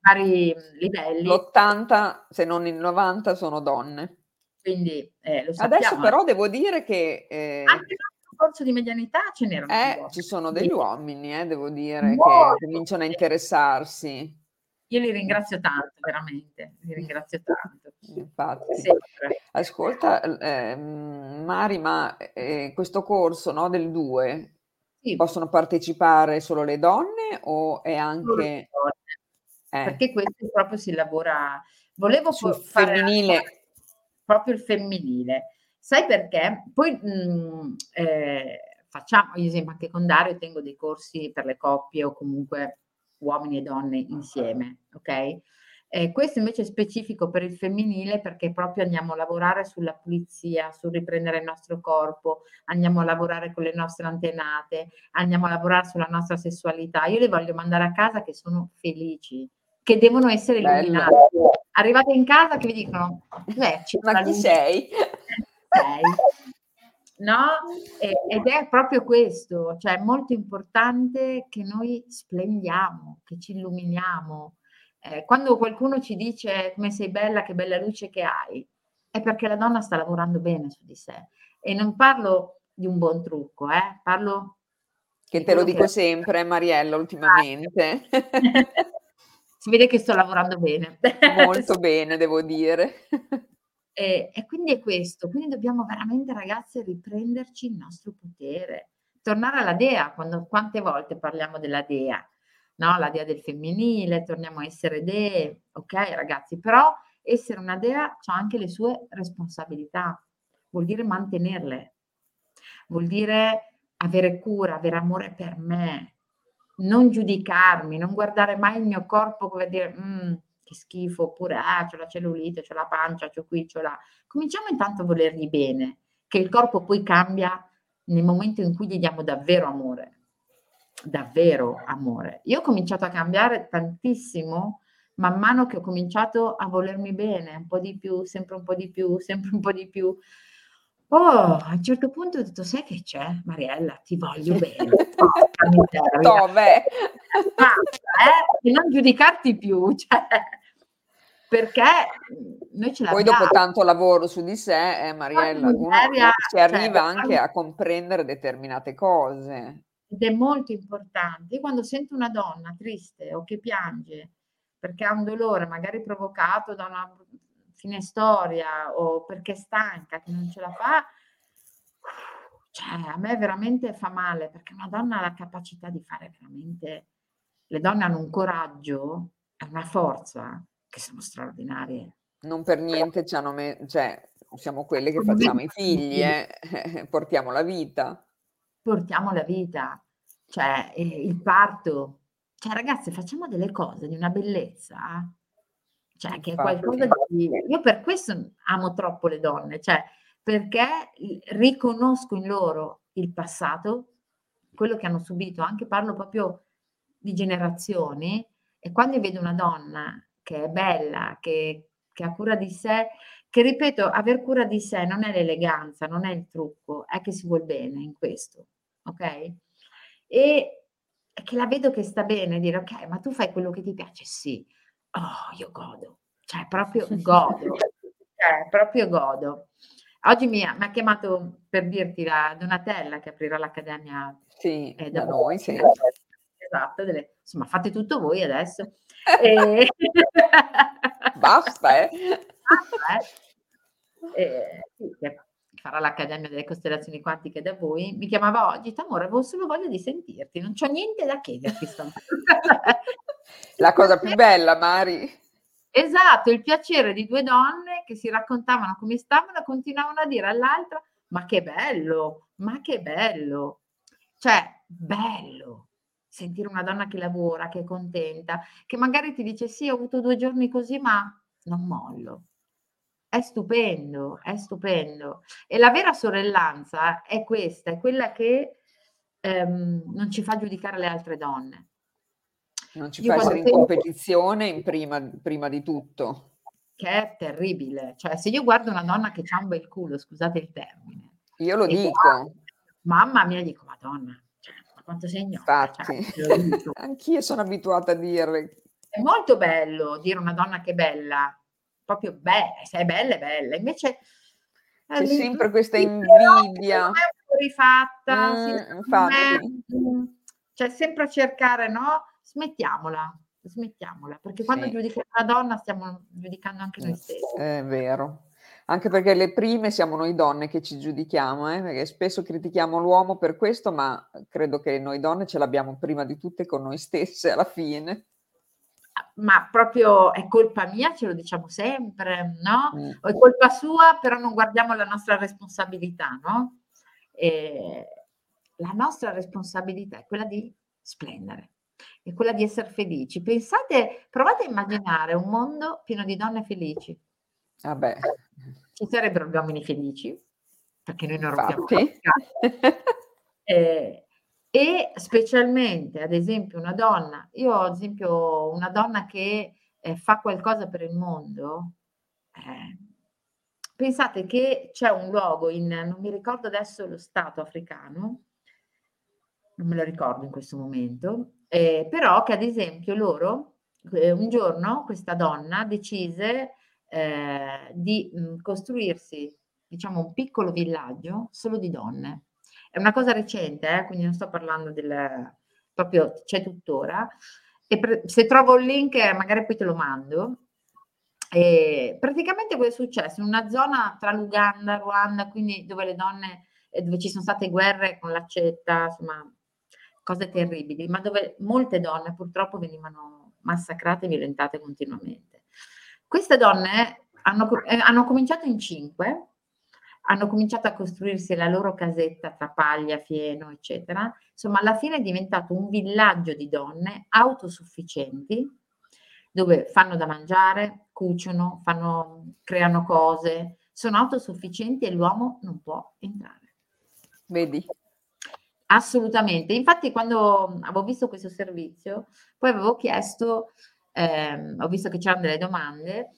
vari livelli. L'80, se non il 90, sono donne. Quindi eh, lo sappiamo. Adesso però devo dire che... Eh, anche nel corso di medianità ce n'erano. Eh, ci sono degli uomini, eh, devo dire, Molto. che cominciano a interessarsi. Io li ringrazio tanto, veramente, li ringrazio tanto. Infatti. Ascolta, eh, Mari, ma eh, questo corso no, del 2 sì. possono partecipare solo le donne o è anche... Eh. Perché questo proprio si lavora... Volevo Sul femminile. Proprio il femminile. Sai perché? Poi mh, mm, eh, facciamo, ad esempio anche con Dario tengo dei corsi per le coppie o comunque uomini e donne insieme, ok? Eh, questo invece è specifico per il femminile perché proprio andiamo a lavorare sulla pulizia, sul riprendere il nostro corpo, andiamo a lavorare con le nostre antenate, andiamo a lavorare sulla nostra sessualità. Io le voglio mandare a casa che sono felici, che devono essere illuminate. Arrivate in casa che vi dicono, ma chi sei? sei? No? ed è proprio questo, cioè è molto importante che noi splendiamo, che ci illuminiamo. Eh, quando qualcuno ci dice come sei bella, che bella luce che hai, è perché la donna sta lavorando bene su di sé. E non parlo di un buon trucco, eh? parlo... Che te lo dico che... sempre, Mariella, ultimamente. si vede che sto lavorando bene. Molto bene, devo dire. E, e, quindi è questo, quindi dobbiamo veramente ragazze riprenderci il nostro potere, tornare alla dea, quando, quante volte parliamo della dea, no? la dea del femminile, torniamo a essere dee, ok ragazzi, però essere una dea ha anche le sue responsabilità, vuol dire mantenerle, vuol dire avere cura, avere amore per me, non giudicarmi, non guardare mai il mio corpo come dire... Mm, che schifo, oppure ah, c'ho la cellulite, c'ho la pancia, c'ho qui, c'ho là. Cominciamo intanto a volergli bene, che il corpo poi cambia nel momento in cui gli diamo davvero amore. davvero amore. Io ho cominciato a cambiare tantissimo man mano che ho cominciato a volermi bene, un po' di più, sempre un po' di più, sempre un po' di più. Oh, a un certo punto ho detto, sai che c'è? Mariella, ti voglio bene. Dove? Basta, eh? E non giudicarti più, cioè, perché noi ce l'abbiamo. Poi dopo tanto lavoro su di sé, eh, Mariella, uno si arriva cioè, anche a comprendere determinate cose. Ed è molto importante. Io quando sento una donna triste o che piange perché ha un dolore magari provocato da una fine storia o perché è stanca, che non ce la fa, cioè a me veramente fa male perché una donna ha la capacità di fare veramente, le donne hanno un coraggio e una forza che sono straordinarie. Non per niente ci hanno me- cioè, siamo quelle che facciamo i figli, eh? portiamo la vita. Portiamo la vita, cioè eh, il parto, cioè ragazze facciamo delle cose di una bellezza, cioè che è qualcosa di... Io per questo amo troppo le donne, cioè perché riconosco in loro il passato, quello che hanno subito, anche parlo proprio di generazioni, e quando vedo una donna che è bella, che, che ha cura di sé, che ripeto, aver cura di sé non è l'eleganza, non è il trucco, è che si vuol bene in questo, ok? E che la vedo che sta bene, dire ok, ma tu fai quello che ti piace? Sì. Oh, io godo, cioè proprio godo, cioè proprio godo. Oggi mi ha, mi ha, chiamato per dirti la Donatella che aprirà l'accademia. Sì, eh, da, da noi, sì. Esatto, delle, insomma fate tutto voi adesso. e... Basta, eh. Basta, eh. E, sì, farà l'Accademia delle Costellazioni Quantiche da voi, mi chiamava oggi, Tamora, avevo solo voglia di sentirti, non c'ho niente da chiederti. La cosa più bella, Mari. Esatto, il piacere di due donne che si raccontavano come stavano e continuavano a dire all'altra, ma che bello, ma che bello. Cioè, bello sentire una donna che lavora, che è contenta, che magari ti dice sì, ho avuto due giorni così, ma non mollo è stupendo, è stupendo. E la vera sorellanza è questa, è quella che ehm, non ci fa giudicare le altre donne. Non ci io fa essere in competizione in prima, prima, di tutto. Che è terribile. Cioè, se io guardo una donna che ha un bel culo, scusate il termine. Io lo dico. mamma mia, dico, madonna, ma quanto sei gnocca. Cioè, Anch'io sono abituata a dire. È molto bello dire una donna che è bella, proprio bella, se è bella è bella, invece c'è eh, sempre questa invidia. È rifatta, mm, infatti. C'è sempre a cercare, no? Smettiamola, smettiamola, perché quando sì. giudichiamo una donna stiamo giudicando anche noi stessi. È vero. Anche perché le prime siamo noi donne che ci giudichiamo, eh? perché spesso critichiamo l'uomo per questo, ma credo che noi donne ce l'abbiamo prima di tutte con noi stesse alla fine ma proprio è colpa mia, ce lo diciamo sempre, no? Mm. O è colpa sua, però non guardiamo la nostra responsabilità, no? E la nostra responsabilità è quella di splendere, è quella di essere felici. Pensate, provate a immaginare un mondo pieno di donne felici. Vabbè. Ci sarebbero gli uomini felici, perché noi non rompiamo eh, e specialmente, ad esempio, una donna, io ad esempio una donna che eh, fa qualcosa per il mondo, eh, pensate che c'è un luogo in, non mi ricordo adesso lo stato africano, non me lo ricordo in questo momento, eh, però che ad esempio loro, eh, un giorno questa donna decise eh, di mh, mm, costruirsi, diciamo, un piccolo villaggio solo di donne è una cosa recente, eh, quindi non sto parlando del... proprio c'è tuttora. E pre- se trovo il link magari poi te lo mando. E praticamente cosa è successo? In una zona tra l'Uganda, Ruanda, quindi dove le donne, eh, dove ci sono state guerre con l'accetta, insomma, cose terribili, ma dove molte donne purtroppo venivano massacrate e violentate continuamente. Queste donne hanno, eh, hanno cominciato in cinque hanno cominciato a costruirsi la loro casetta tra paglia, fieno, eccetera. Insomma, alla fine è diventato un villaggio di donne autosufficienti dove fanno da mangiare, cuciono, fanno, creano cose, sono autosufficienti e l'uomo non può entrare. Vedi? Assolutamente. Infatti quando avevo visto questo servizio, poi avevo chiesto, ehm, ho visto che c'erano delle domande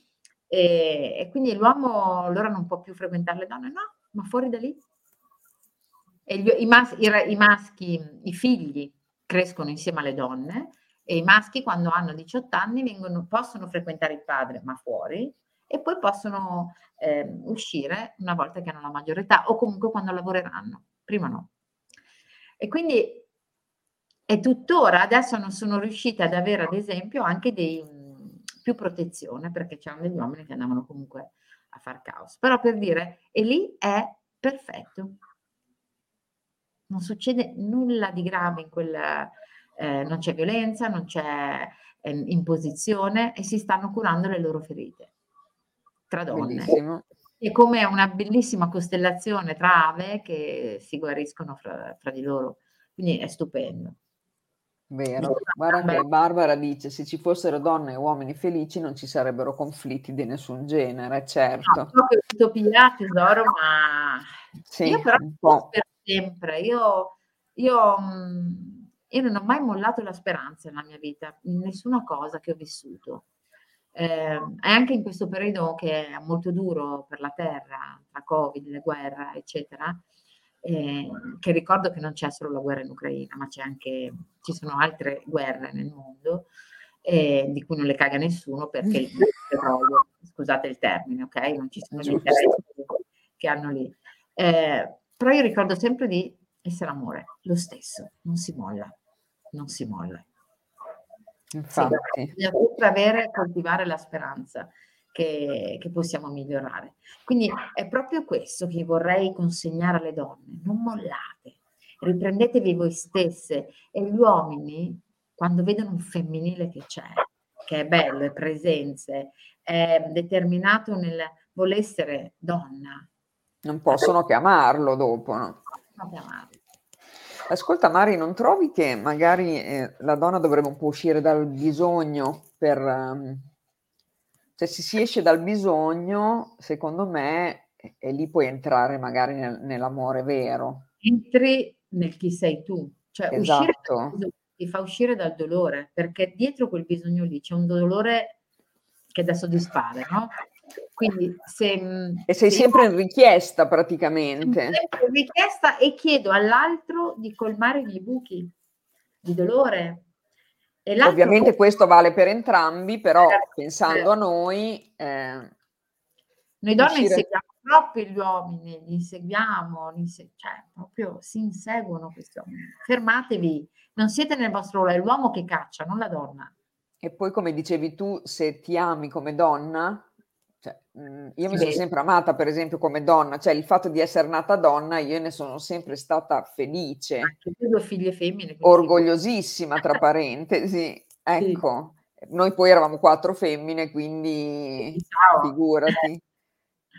e, e quindi l'uomo loro non può più frequentare le donne, no, ma fuori da lì. E gli, i, mas- i, i maschi, i figli crescono insieme alle donne e i maschi quando hanno 18 anni vengono, possono frequentare il padre, ma fuori, e poi possono eh, uscire una volta che hanno la maggiore età o comunque quando lavoreranno, prima no. E quindi è tuttora, adesso non sono riuscita ad avere ad esempio anche dei, più protezione perché c'erano degli uomini che andavano comunque a far caos. Però per dire, e lì è perfetto. Non succede nulla di grave in quel, eh, non c'è violenza, non c'è eh, imposizione e si stanno curando le loro ferite tra donne. Bellissimo. È come una bellissima costellazione tra ave che si guariscono fra, fra di loro. Quindi è stupendo. Vero, guarda che Barbara dice se ci fossero donne e uomini felici non ci sarebbero conflitti di nessun genere, certo. No, proprio utopia tesoro, ma sì, io però per sempre, io, io, mm, io, non ho mai mollato la speranza nella mia vita, in nessuna cosa che ho vissuto. Eh, anche in questo periodo che è molto duro per la terra, tra Covid, le guerre, eccetera, eh, che ricordo che non c'è solo la guerra in Ucraina, ma c'è anche, ci sono altre guerre nel mondo eh, di cui non le caga nessuno perché il petrolio, scusate il termine, ok? Non ci sono gli interessi che hanno lì. Eh, però io ricordo sempre di essere amore, lo stesso, non si molla, non si molla. Infatti. Sì, bisogna sempre avere e coltivare la speranza che, che, possiamo migliorare. Quindi è proprio questo che vorrei consegnare alle donne, non mollate, riprendetevi voi stesse e gli uomini, quando vedono un femminile che c'è, che è bello, è presenze, è determinato nel voler essere donna. Non possono chiamarlo dopo, no? Non chiamarlo. Ascolta Mari, non trovi che magari eh, la donna dovrebbe un po' uscire dal bisogno per... Um, cioè se si esce dal bisogno, secondo me, e lì puoi entrare magari nel, nell'amore vero. Entri nel chi sei tu, cioè esatto. uscire ti fa uscire dal dolore, perché dietro quel bisogno lì c'è un dolore che è da soddisfare, no? Quindi se, mm, e sei se sempre in richiesta praticamente. Sempre in richiesta e chiedo all'altro di colmare i buchi di dolore. Ovviamente questo vale per entrambi, però certo, pensando a noi... Eh, noi donne uscire... inseguiamo troppo gli uomini, li inseguiamo, li insegu- cioè proprio si inseguono questi uomini. Fermatevi, non siete nel vostro ruolo, è l'uomo che caccia, non la donna. E poi come dicevi tu, se ti ami come donna, cioè, mhmm, io mi sono sempre amata, per esempio, come donna, cioè il fatto di essere nata donna, io ne sono sempre stata felice. Anche io ho figlie femmine. Orgogliosissima, tra parentesi. Ecco, sì. noi poi eravamo quattro femmine, quindi Ciao. figurati.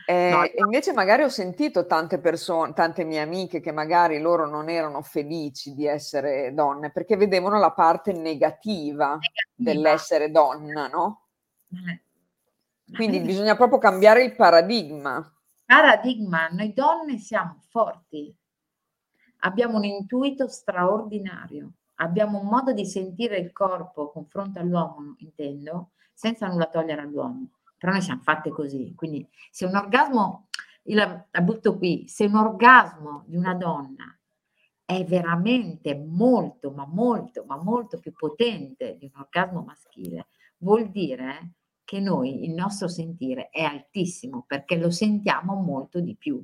Eh, no, invece magari ho sentito tante persone, tante mie amiche che magari loro non erano felici di essere donne perché vedevano la parte negativa, negativa. dell'essere donna, no? Eh. Quindi bisogna proprio cambiare il paradigma. Paradigma, noi donne siamo forti, abbiamo un intuito straordinario, abbiamo un modo di sentire il corpo confronto all'uomo, intendo, senza nulla togliere all'uomo, però noi siamo fatte così. Quindi se un orgasmo, io la, la butto qui, se un orgasmo di una donna è veramente molto, ma molto, ma molto più potente di un orgasmo maschile, vuol dire che noi, il nostro sentire è altissimo perché lo sentiamo molto di più.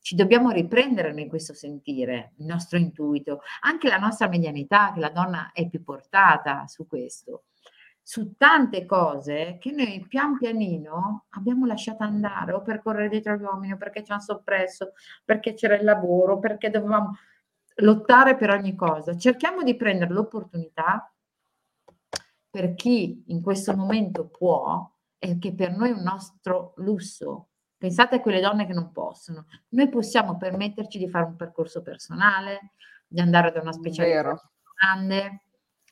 Ci dobbiamo riprendere in questo sentire, il nostro intuito, anche la nostra medianità, che la donna è più portata su questo, su tante cose che noi pian pianino abbiamo lasciato andare o per correre dietro agli uomini o perché ci hanno soppresso, perché c'era il lavoro, perché dovevamo lottare per ogni cosa. Cerchiamo di prendere l'opportunità per chi in questo momento può e che per noi è un nostro lusso. Pensate a quelle donne che non possono. Noi possiamo permetterci di fare un percorso personale, di andare da una specialità grande,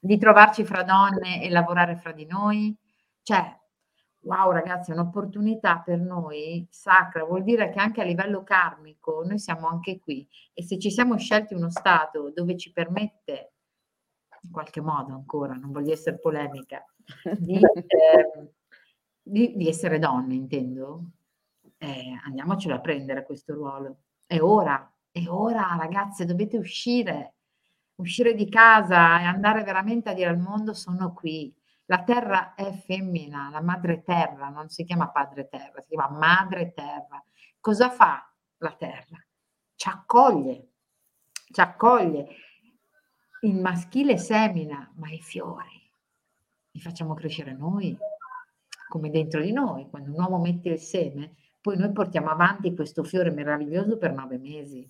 di trovarci fra donne e lavorare fra di noi. Cioè, wow ragazzi, è un'opportunità per noi sacra, vuol dire che anche a livello karmico noi siamo anche qui e se ci siamo scelti uno stato dove ci permette, in qualche modo ancora, non voglio essere polemica, di, eh, di, di essere donne, intendo, eh, andiamocelo a prendere questo ruolo. È ora, è ora ragazze, dovete uscire, uscire di casa e andare veramente a dire al mondo sono qui la terra è femmina, la madre terra, non si chiama padre terra, si chiama madre terra. Cosa fa la terra? Ci accoglie, ci accoglie. Il maschile semina, ma i fiori li facciamo crescere noi, come dentro di noi. Quando un uomo mette il seme, poi noi portiamo avanti questo fiore meraviglioso per nove mesi.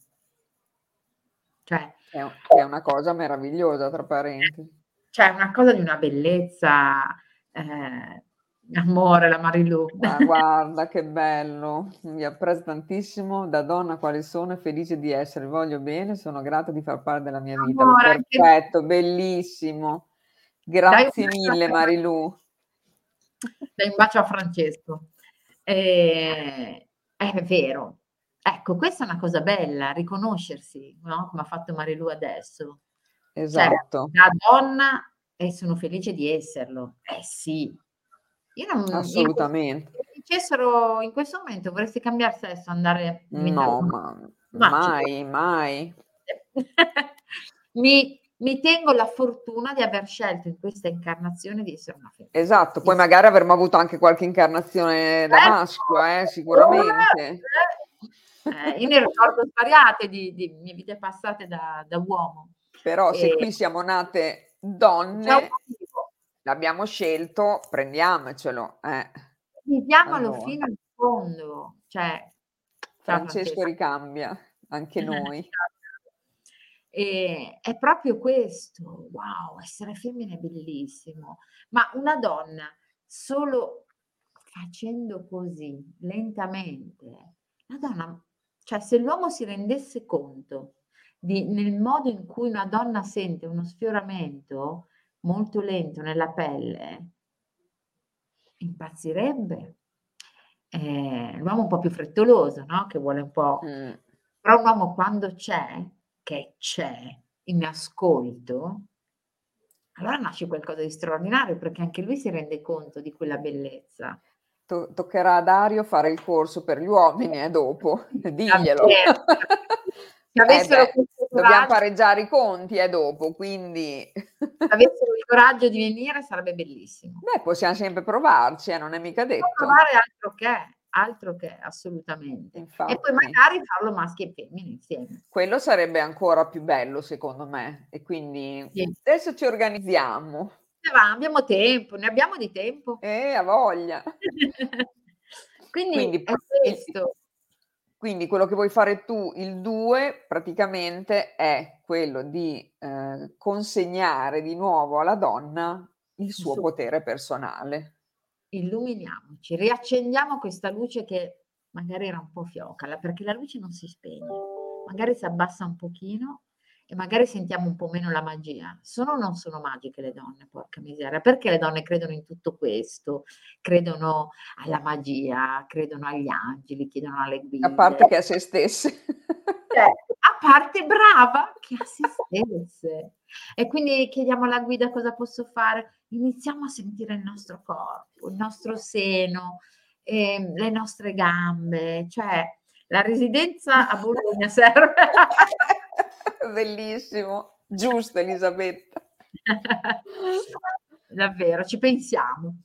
Cioè, è una cosa meravigliosa, tra parenti. Cioè, una cosa di una bellezza, eh, amore, la Marilu. Ma guarda che bello, mi apprezzo tantissimo, da donna quale sono, felice di essere, voglio bene, sono grata di far parte della mia vita. Amore, Perfetto, che... bellissimo. Grazie Dai mille Marilu. Dai un bacio a Francesco. Eh, è vero. Ecco, questa è una cosa bella, riconoscersi, no? come ha fatto Marilu adesso. Cioè, esatto. Cioè, da donna e sono felice di esserlo. Eh sì. Io non, Assolutamente. Io, se dicessero in questo momento vorresti cambiare sesso, andare... No, ma, mai, mai. mi, mi tengo la fortuna di aver scelto in questa incarnazione di essere una femmina. Esatto, poi magari avremmo avuto anche qualche incarnazione da eh, maschio, eh, sicuramente. Eh, io ne ricordo svariate di, di mie vite passate da, da uomo. Però se qui siamo nate donne, l'abbiamo scelto, prendiamocelo. Eh. Viviamolo allora. fino al fondo. Cioè, Francesco ricambia, anche noi. E è proprio questo, wow, essere femmina è bellissimo, ma una donna solo facendo così, lentamente, la donna, cioè se l'uomo si rendesse conto di, nel modo in cui una donna sente uno sfioramento molto lento nella pelle, impazzirebbe. Eh, l'uomo un po' più frettoloso, no? Che vuole un po'... Mm. Però un uomo quando c'è, che c'è, in ascolto, allora nasce qualcosa di straordinario perché anche lui si rende conto di quella bellezza. To- toccherà a Dario fare il corso per gli uomini e eh, dopo, diglielo. Se avessero eh dobbiamo pareggiare i conti e eh, dopo, quindi... Se avessero il coraggio di venire sarebbe bellissimo. Beh, possiamo sempre provarci, eh, non è mica detto. provare altro che, altro che, assolutamente. Infatti. E poi magari farlo maschi e femmine insieme. Quello sarebbe ancora più bello, secondo me. E quindi sì. adesso ci organizziamo. Va, abbiamo tempo, ne abbiamo di tempo. Eh, a voglia. quindi, quindi è questo. Quindi quello che vuoi fare tu, il 2, praticamente è quello di eh, consegnare di nuovo alla donna il suo Su. potere personale. Illuminiamoci, riaccendiamo questa luce che magari era un po' fioca, perché la luce non si spegne, magari si abbassa un pochino e magari sentiamo un po' meno la magia. Sono o non sono magiche le donne, porca miseria? Perché le donne credono in tutto questo? Credono alla magia, credono agli angeli, chiedono alle guide. A parte che a se stesse. Cioè, a parte brava che a se stesse. E quindi chiediamo alla guida cosa posso fare. Iniziamo a sentire il nostro corpo, il nostro seno, eh, le nostre gambe. Cioè, la residenza a Bologna serve. Bellissimo, giusto Elisabetta. Davvero, ci pensiamo.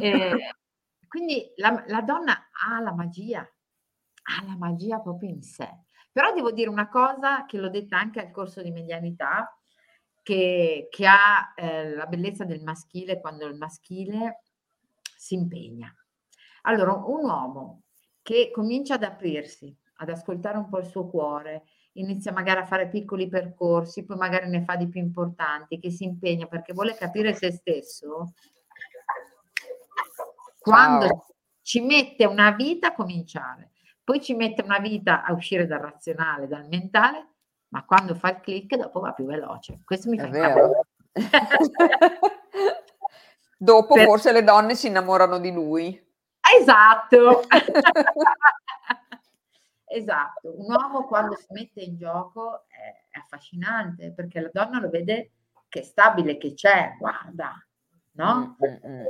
Eh, quindi la, la, donna ha la magia, ha la magia proprio in sé. Però devo dire una cosa che l'ho detta anche al corso di medianità, che, che ha eh, la bellezza del maschile quando il maschile si impegna. Allora, un uomo che comincia ad aprirsi, ad ascoltare un po' il suo cuore, inizia magari a fare piccoli percorsi, poi magari ne fa di più importanti, che si impegna perché vuole capire se stesso, quando wow. ci mette una vita a cominciare, poi ci mette una vita a uscire dal razionale, dal mentale, ma quando fa il click dopo va più veloce. Questo mi È fa vero. Dopo per... forse le donne si innamorano di lui. Esatto. esatto. Un uomo quando si mette in gioco è, è affascinante perché la donna lo vede che è stabile, che c'è, guarda, no? Mm, mm, mm.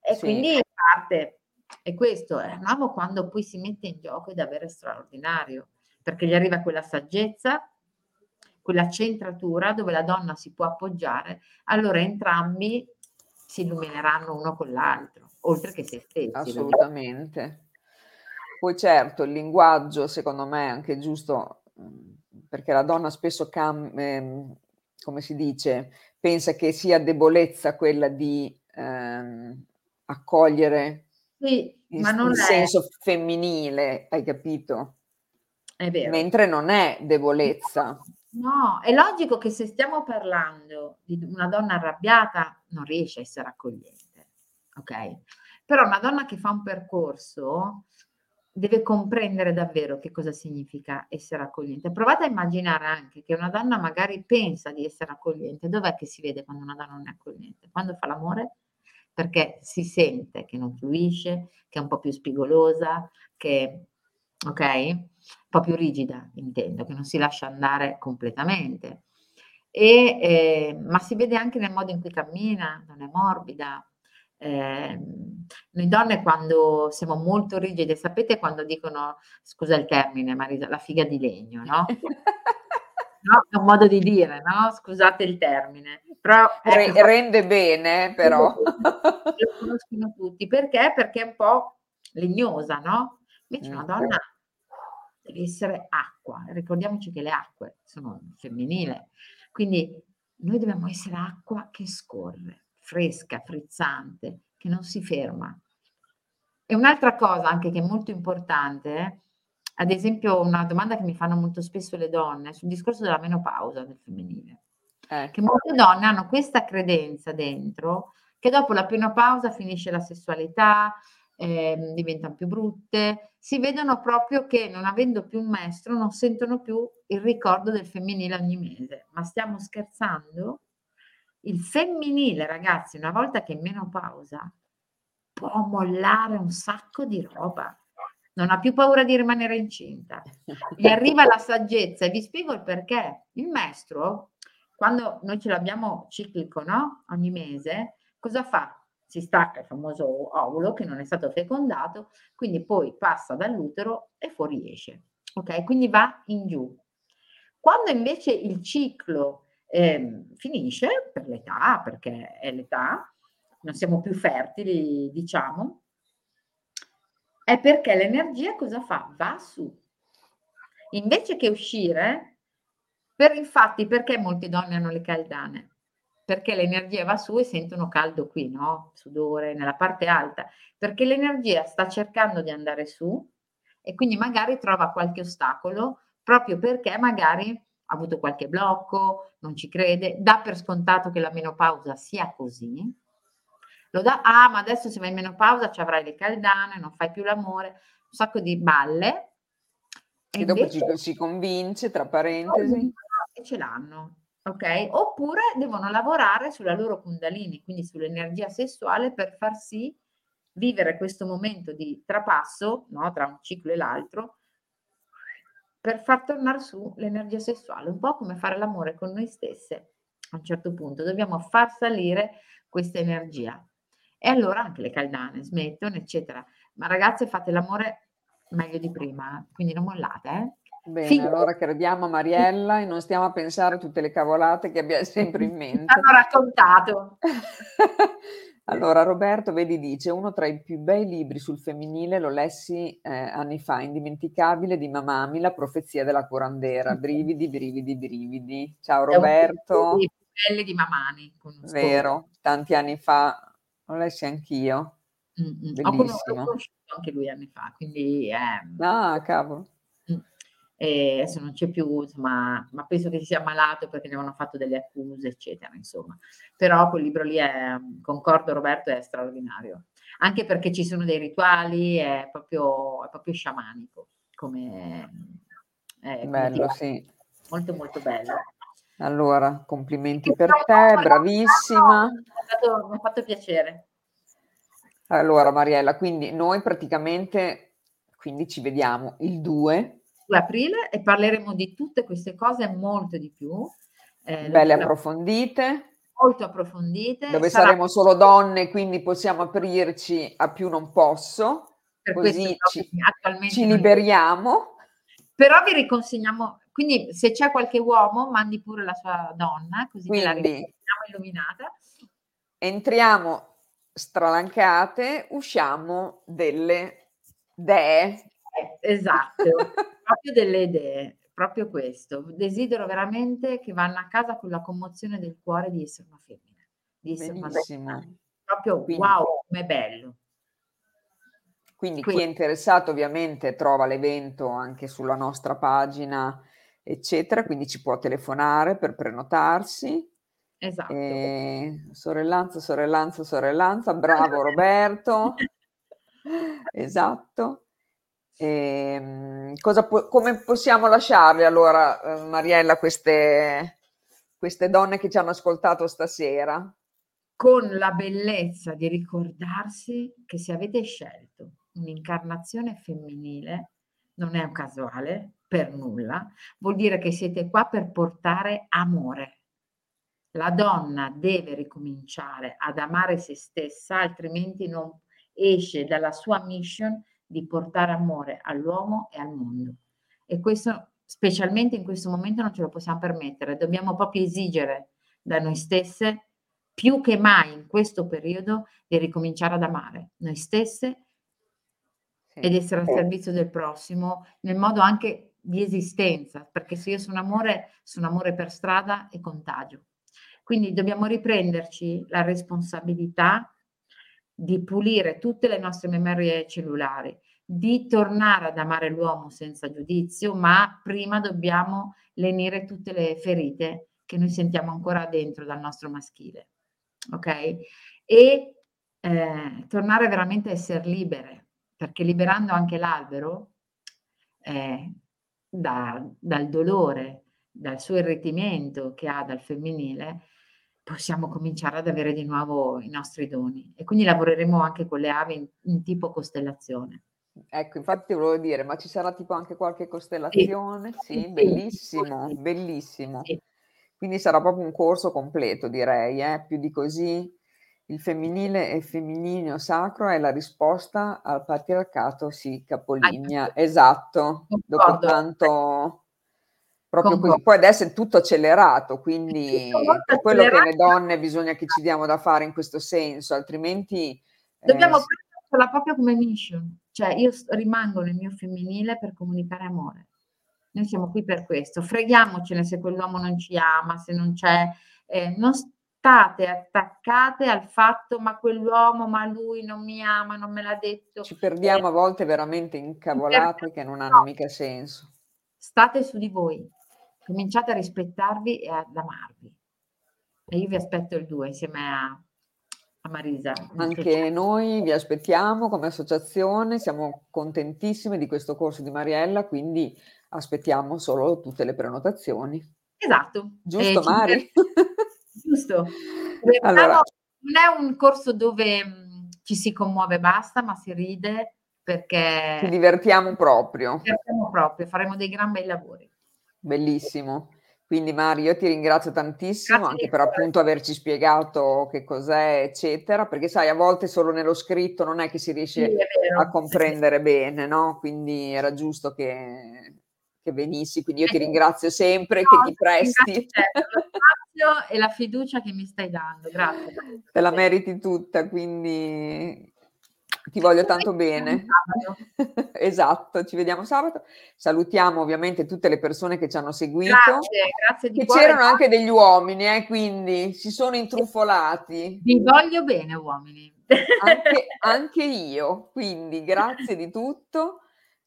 E, sì. quindi parte. E questo è un uomo quando poi si mette in gioco è davvero straordinario, perché gli arriva quella saggezza, quella centratura dove la donna si può appoggiare, allora entrambi si illumineranno uno con l'altro, oltre che se stessi. Assolutamente. Poi certo, il linguaggio secondo me è anche giusto, perché la donna spesso cam- eh, come si dice, pensa che sia debolezza quella di ehm, accogliere sì, in, ma non in senso femminile, hai capito? È vero. Mentre non è debolezza. No, è logico che se stiamo parlando di una donna arrabbiata non riesce a essere accogliente, ok? Però una donna che fa un percorso deve comprendere davvero che cosa significa essere accogliente. Provate a immaginare anche che una donna magari pensa di essere accogliente. Dov'è che si vede quando una donna non è accogliente? Quando fa l'amore? Perché si sente che non fluisce, che è un po' più spigolosa, che, ok? Un po' più rigida, intendo, che non si lascia andare completamente. E, eh, ma si vede anche nel modo in cui cammina, non è morbida, eh, noi donne quando siamo molto rigide, sapete quando dicono, scusa il termine Marisa, la figa di legno, no? no? È un modo di dire, no? Scusate il termine. Però, ecco, rende bene, però. Lo conoscono tutti. Perché? Perché è un po' legnosa, no? Invece una mm. donna deve essere acqua. Ricordiamoci che le acque sono femminili. Quindi noi dobbiamo essere acqua che scorre fresca, frizzante, che non si ferma. E un'altra cosa anche che è molto importante, ad esempio una domanda che mi fanno molto spesso le donne sul discorso della menopausa del femminile, eh. che molte donne hanno questa credenza dentro che dopo la menopausa finisce la sessualità, eh, diventano più brutte, si vedono proprio che non avendo più un maestro non sentono più il ricordo del femminile ogni mese. Ma stiamo scherzando? Il femminile, ragazzi, una volta che è in menopausa, può mollare un sacco di roba. Non ha più paura di rimanere incinta. Gli arriva la saggezza e vi spiego il perché. Il maestro, quando noi ce l'abbiamo ciclico, no? Ogni mese, cosa fa? Si stacca il famoso ovulo che non è stato fecondato, quindi poi passa dall'utero e fuoriesce. Ok? Quindi va in giù. Quando invece il ciclo eh, finisce per l'età, perché è l'età, non siamo più fertili, diciamo, è perché l'energia cosa fa? Va su. Invece che uscire, per infatti perché molte donne hanno le caldane? Perché l'energia va su e sentono caldo qui, no? Sudore nella parte alta, perché l'energia sta cercando di andare su e quindi magari trova qualche ostacolo proprio perché magari avuto qualche blocco, non ci crede, dà per scontato che la menopausa sia così, lo dà, ah ma adesso se vai in menopausa ci avrai le caldane, non fai più l'amore, un sacco di balle. E, e dopo invece, ci, si convince, tra parentesi. E ce l'hanno, ok? Oppure devono lavorare sulla loro kundalini, quindi sull'energia sessuale per far sì vivere questo momento di trapasso, no, tra un ciclo e l'altro, per far tornare su l'energia sessuale, un po' come fare l'amore con noi stesse. A un certo punto dobbiamo far salire questa energia. E allora anche le caldane smettono, eccetera. Ma ragazze, fate l'amore meglio di prima, quindi non mollate, eh? Bene, Figlio. allora crediamo a Mariella e non stiamo a pensare a tutte le cavolate che abbia sempre in mente. Hanno raccontato. Allora, Roberto, vedi, dice, uno tra i più bei libri sul femminile lo lessi eh, anni fa, indimenticabile, di Mamami, La profezia della curandera, brividi, brividi, brividi. Ciao Roberto. I più belli di Mamani. Vero, tanti anni fa, lo lessi anch'io. Mm-hmm. Bellissimo. Ho conosciuto anche lui anni fa, quindi... Eh, ah, cavolo e adesso non c'è più, insomma, ma penso che si sia malato perché ne avevano fatto delle accuse, eccetera, insomma. Però quel libro lì è, concordo Roberto, è straordinario, anche perché ci sono dei rituali, è proprio, è proprio sciamanico, come... È, bello, sì. Molto molto bello. Allora, complimenti per te, bravissima. Mi ha fatto piacere. Allora, Mariella, quindi noi praticamente quindi ci vediamo il 2 aprile e parleremo di tutte queste cose e molto di più. Eh, Belle approfondite. Molto approfondite. Dove Sarà... saremo solo donne, quindi possiamo aprirci a più non posso, per così ci, ci liberiamo. Però vi riconsegniamo, quindi se c'è qualche uomo mandi pure la sua donna, così quindi, la riconsegniamo illuminata. Entriamo stralancate, usciamo delle dee. Esatto, proprio delle idee, proprio questo. Desidero veramente che vanno a casa con la commozione del cuore di essere una femmina, di essere Benissimo. una donna. Proprio Quindi. wow, com'è bello. Quindi, Quindi chi è interessato ovviamente trova l'evento anche sulla nostra pagina, eccetera, quindi ci può telefonare per prenotarsi. Esatto. E... Sorellanza, sorellanza, sorellanza, bravo Roberto. esatto. E, ehm, po- come possiamo lasciarle allora, eh, Mariella, queste, queste donne che ci hanno ascoltato stasera? Con la bellezza di ricordarsi che se avete scelto un'incarnazione femminile, non è un casuale per nulla, vuol dire che siete qua per portare amore. La donna deve ricominciare ad amare se stessa, altrimenti non esce dalla sua mission di portare amore all'uomo e al mondo. E questo, specialmente in questo momento, non ce lo possiamo permettere. Dobbiamo proprio esigere da noi stesse, più che mai in questo periodo, di ricominciare ad amare noi stesse ed essere al servizio del prossimo nel modo anche di esistenza, perché se io sono amore, sono amore per strada e contagio. Quindi dobbiamo riprenderci la responsabilità di pulire tutte le nostre memorie cellulari, di tornare ad amare l'uomo senza giudizio, ma prima dobbiamo lenire tutte le ferite che noi sentiamo ancora dentro dal nostro maschile. Ok? E eh, tornare veramente a essere libere, perché liberando anche l'albero eh, da, dal dolore, dal suo irritimento che ha dal femminile, possiamo cominciare ad avere di nuovo i nostri doni e quindi lavoreremo anche con le avi in, in tipo costellazione. Ecco, infatti ti volevo dire, ma ci sarà tipo anche qualche costellazione? Sì, sì bellissimo, bellissimo. Sì. Quindi sarà proprio un corso completo, direi, eh? più di così. Il femminile e femminile sacro è la risposta al patriarcato, sì, capolinea, esatto, dopo tanto proprio così. Poi adesso è tutto accelerato, quindi è quello accelerato. che le donne bisogna che ci diamo da fare in questo senso, altrimenti... Dobbiamo eh, prenderla proprio come mission, cioè io rimango nel mio femminile per comunicare amore. Noi siamo qui per questo, freghiamocene se quell'uomo non ci ama, se non c'è... Eh, non state attaccate al fatto ma quell'uomo, ma lui non mi ama, non me l'ha detto. Ci perdiamo eh, a volte veramente incavolate che non hanno no. mica senso. State su di voi, cominciate a rispettarvi e ad amarvi. E io vi aspetto il 2 insieme a, a Marisa. Anche noi vi aspettiamo come associazione, siamo contentissime di questo corso di Mariella, quindi aspettiamo solo tutte le prenotazioni. Esatto. Giusto, eh, Mari? Giusto. Allora. Non è un corso dove mh, ci si commuove e basta, ma si ride perché... Ci divertiamo proprio. Ci divertiamo proprio, faremo dei gran bei lavori. Bellissimo. Quindi Mario, io ti ringrazio tantissimo Grazie anche per appunto averci spiegato che cos'è, eccetera, perché sai, a volte solo nello scritto non è che si riesce sì, a comprendere bene, no? Quindi era giusto che, che venissi, quindi io ti ringrazio sempre, no, che ti presti. spazio e la fiducia che mi stai dando, grazie. Te la meriti tutta, quindi ti voglio tanto bene. esatto, ci vediamo sabato. Salutiamo ovviamente tutte le persone che ci hanno seguito. Grazie, grazie di Che c'erano anche degli uomini, eh, quindi si sono intrufolati. Vi voglio bene, uomini. Anche, anche io, quindi grazie di tutto.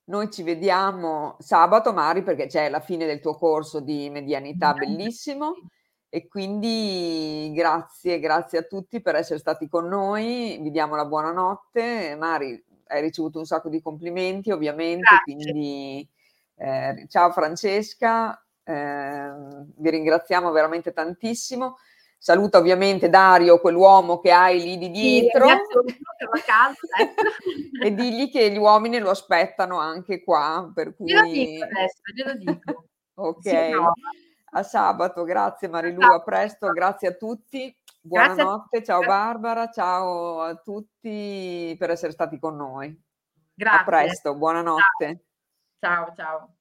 Noi ci vediamo sabato, Mari, perché c'è la fine del tuo corso di medianità bellissimo. E quindi grazie, grazie a tutti per essere stati con noi, vi diamo la buonanotte. Mari, hai ricevuto un sacco di complimenti ovviamente, grazie. quindi eh, ciao Francesca, eh, vi ringraziamo veramente tantissimo. Saluta ovviamente Dario, quell'uomo che hai lì di dietro. Sì, e digli che gli uomini lo aspettano anche qua. Per cui... Glielo dico adesso, glielo dico. ok. Sì, no. A sabato, grazie Marilu, a presto, grazie a tutti. Buonanotte, ciao Barbara, ciao a tutti per essere stati con noi. Grazie. A presto, buonanotte. Ciao, ciao. ciao.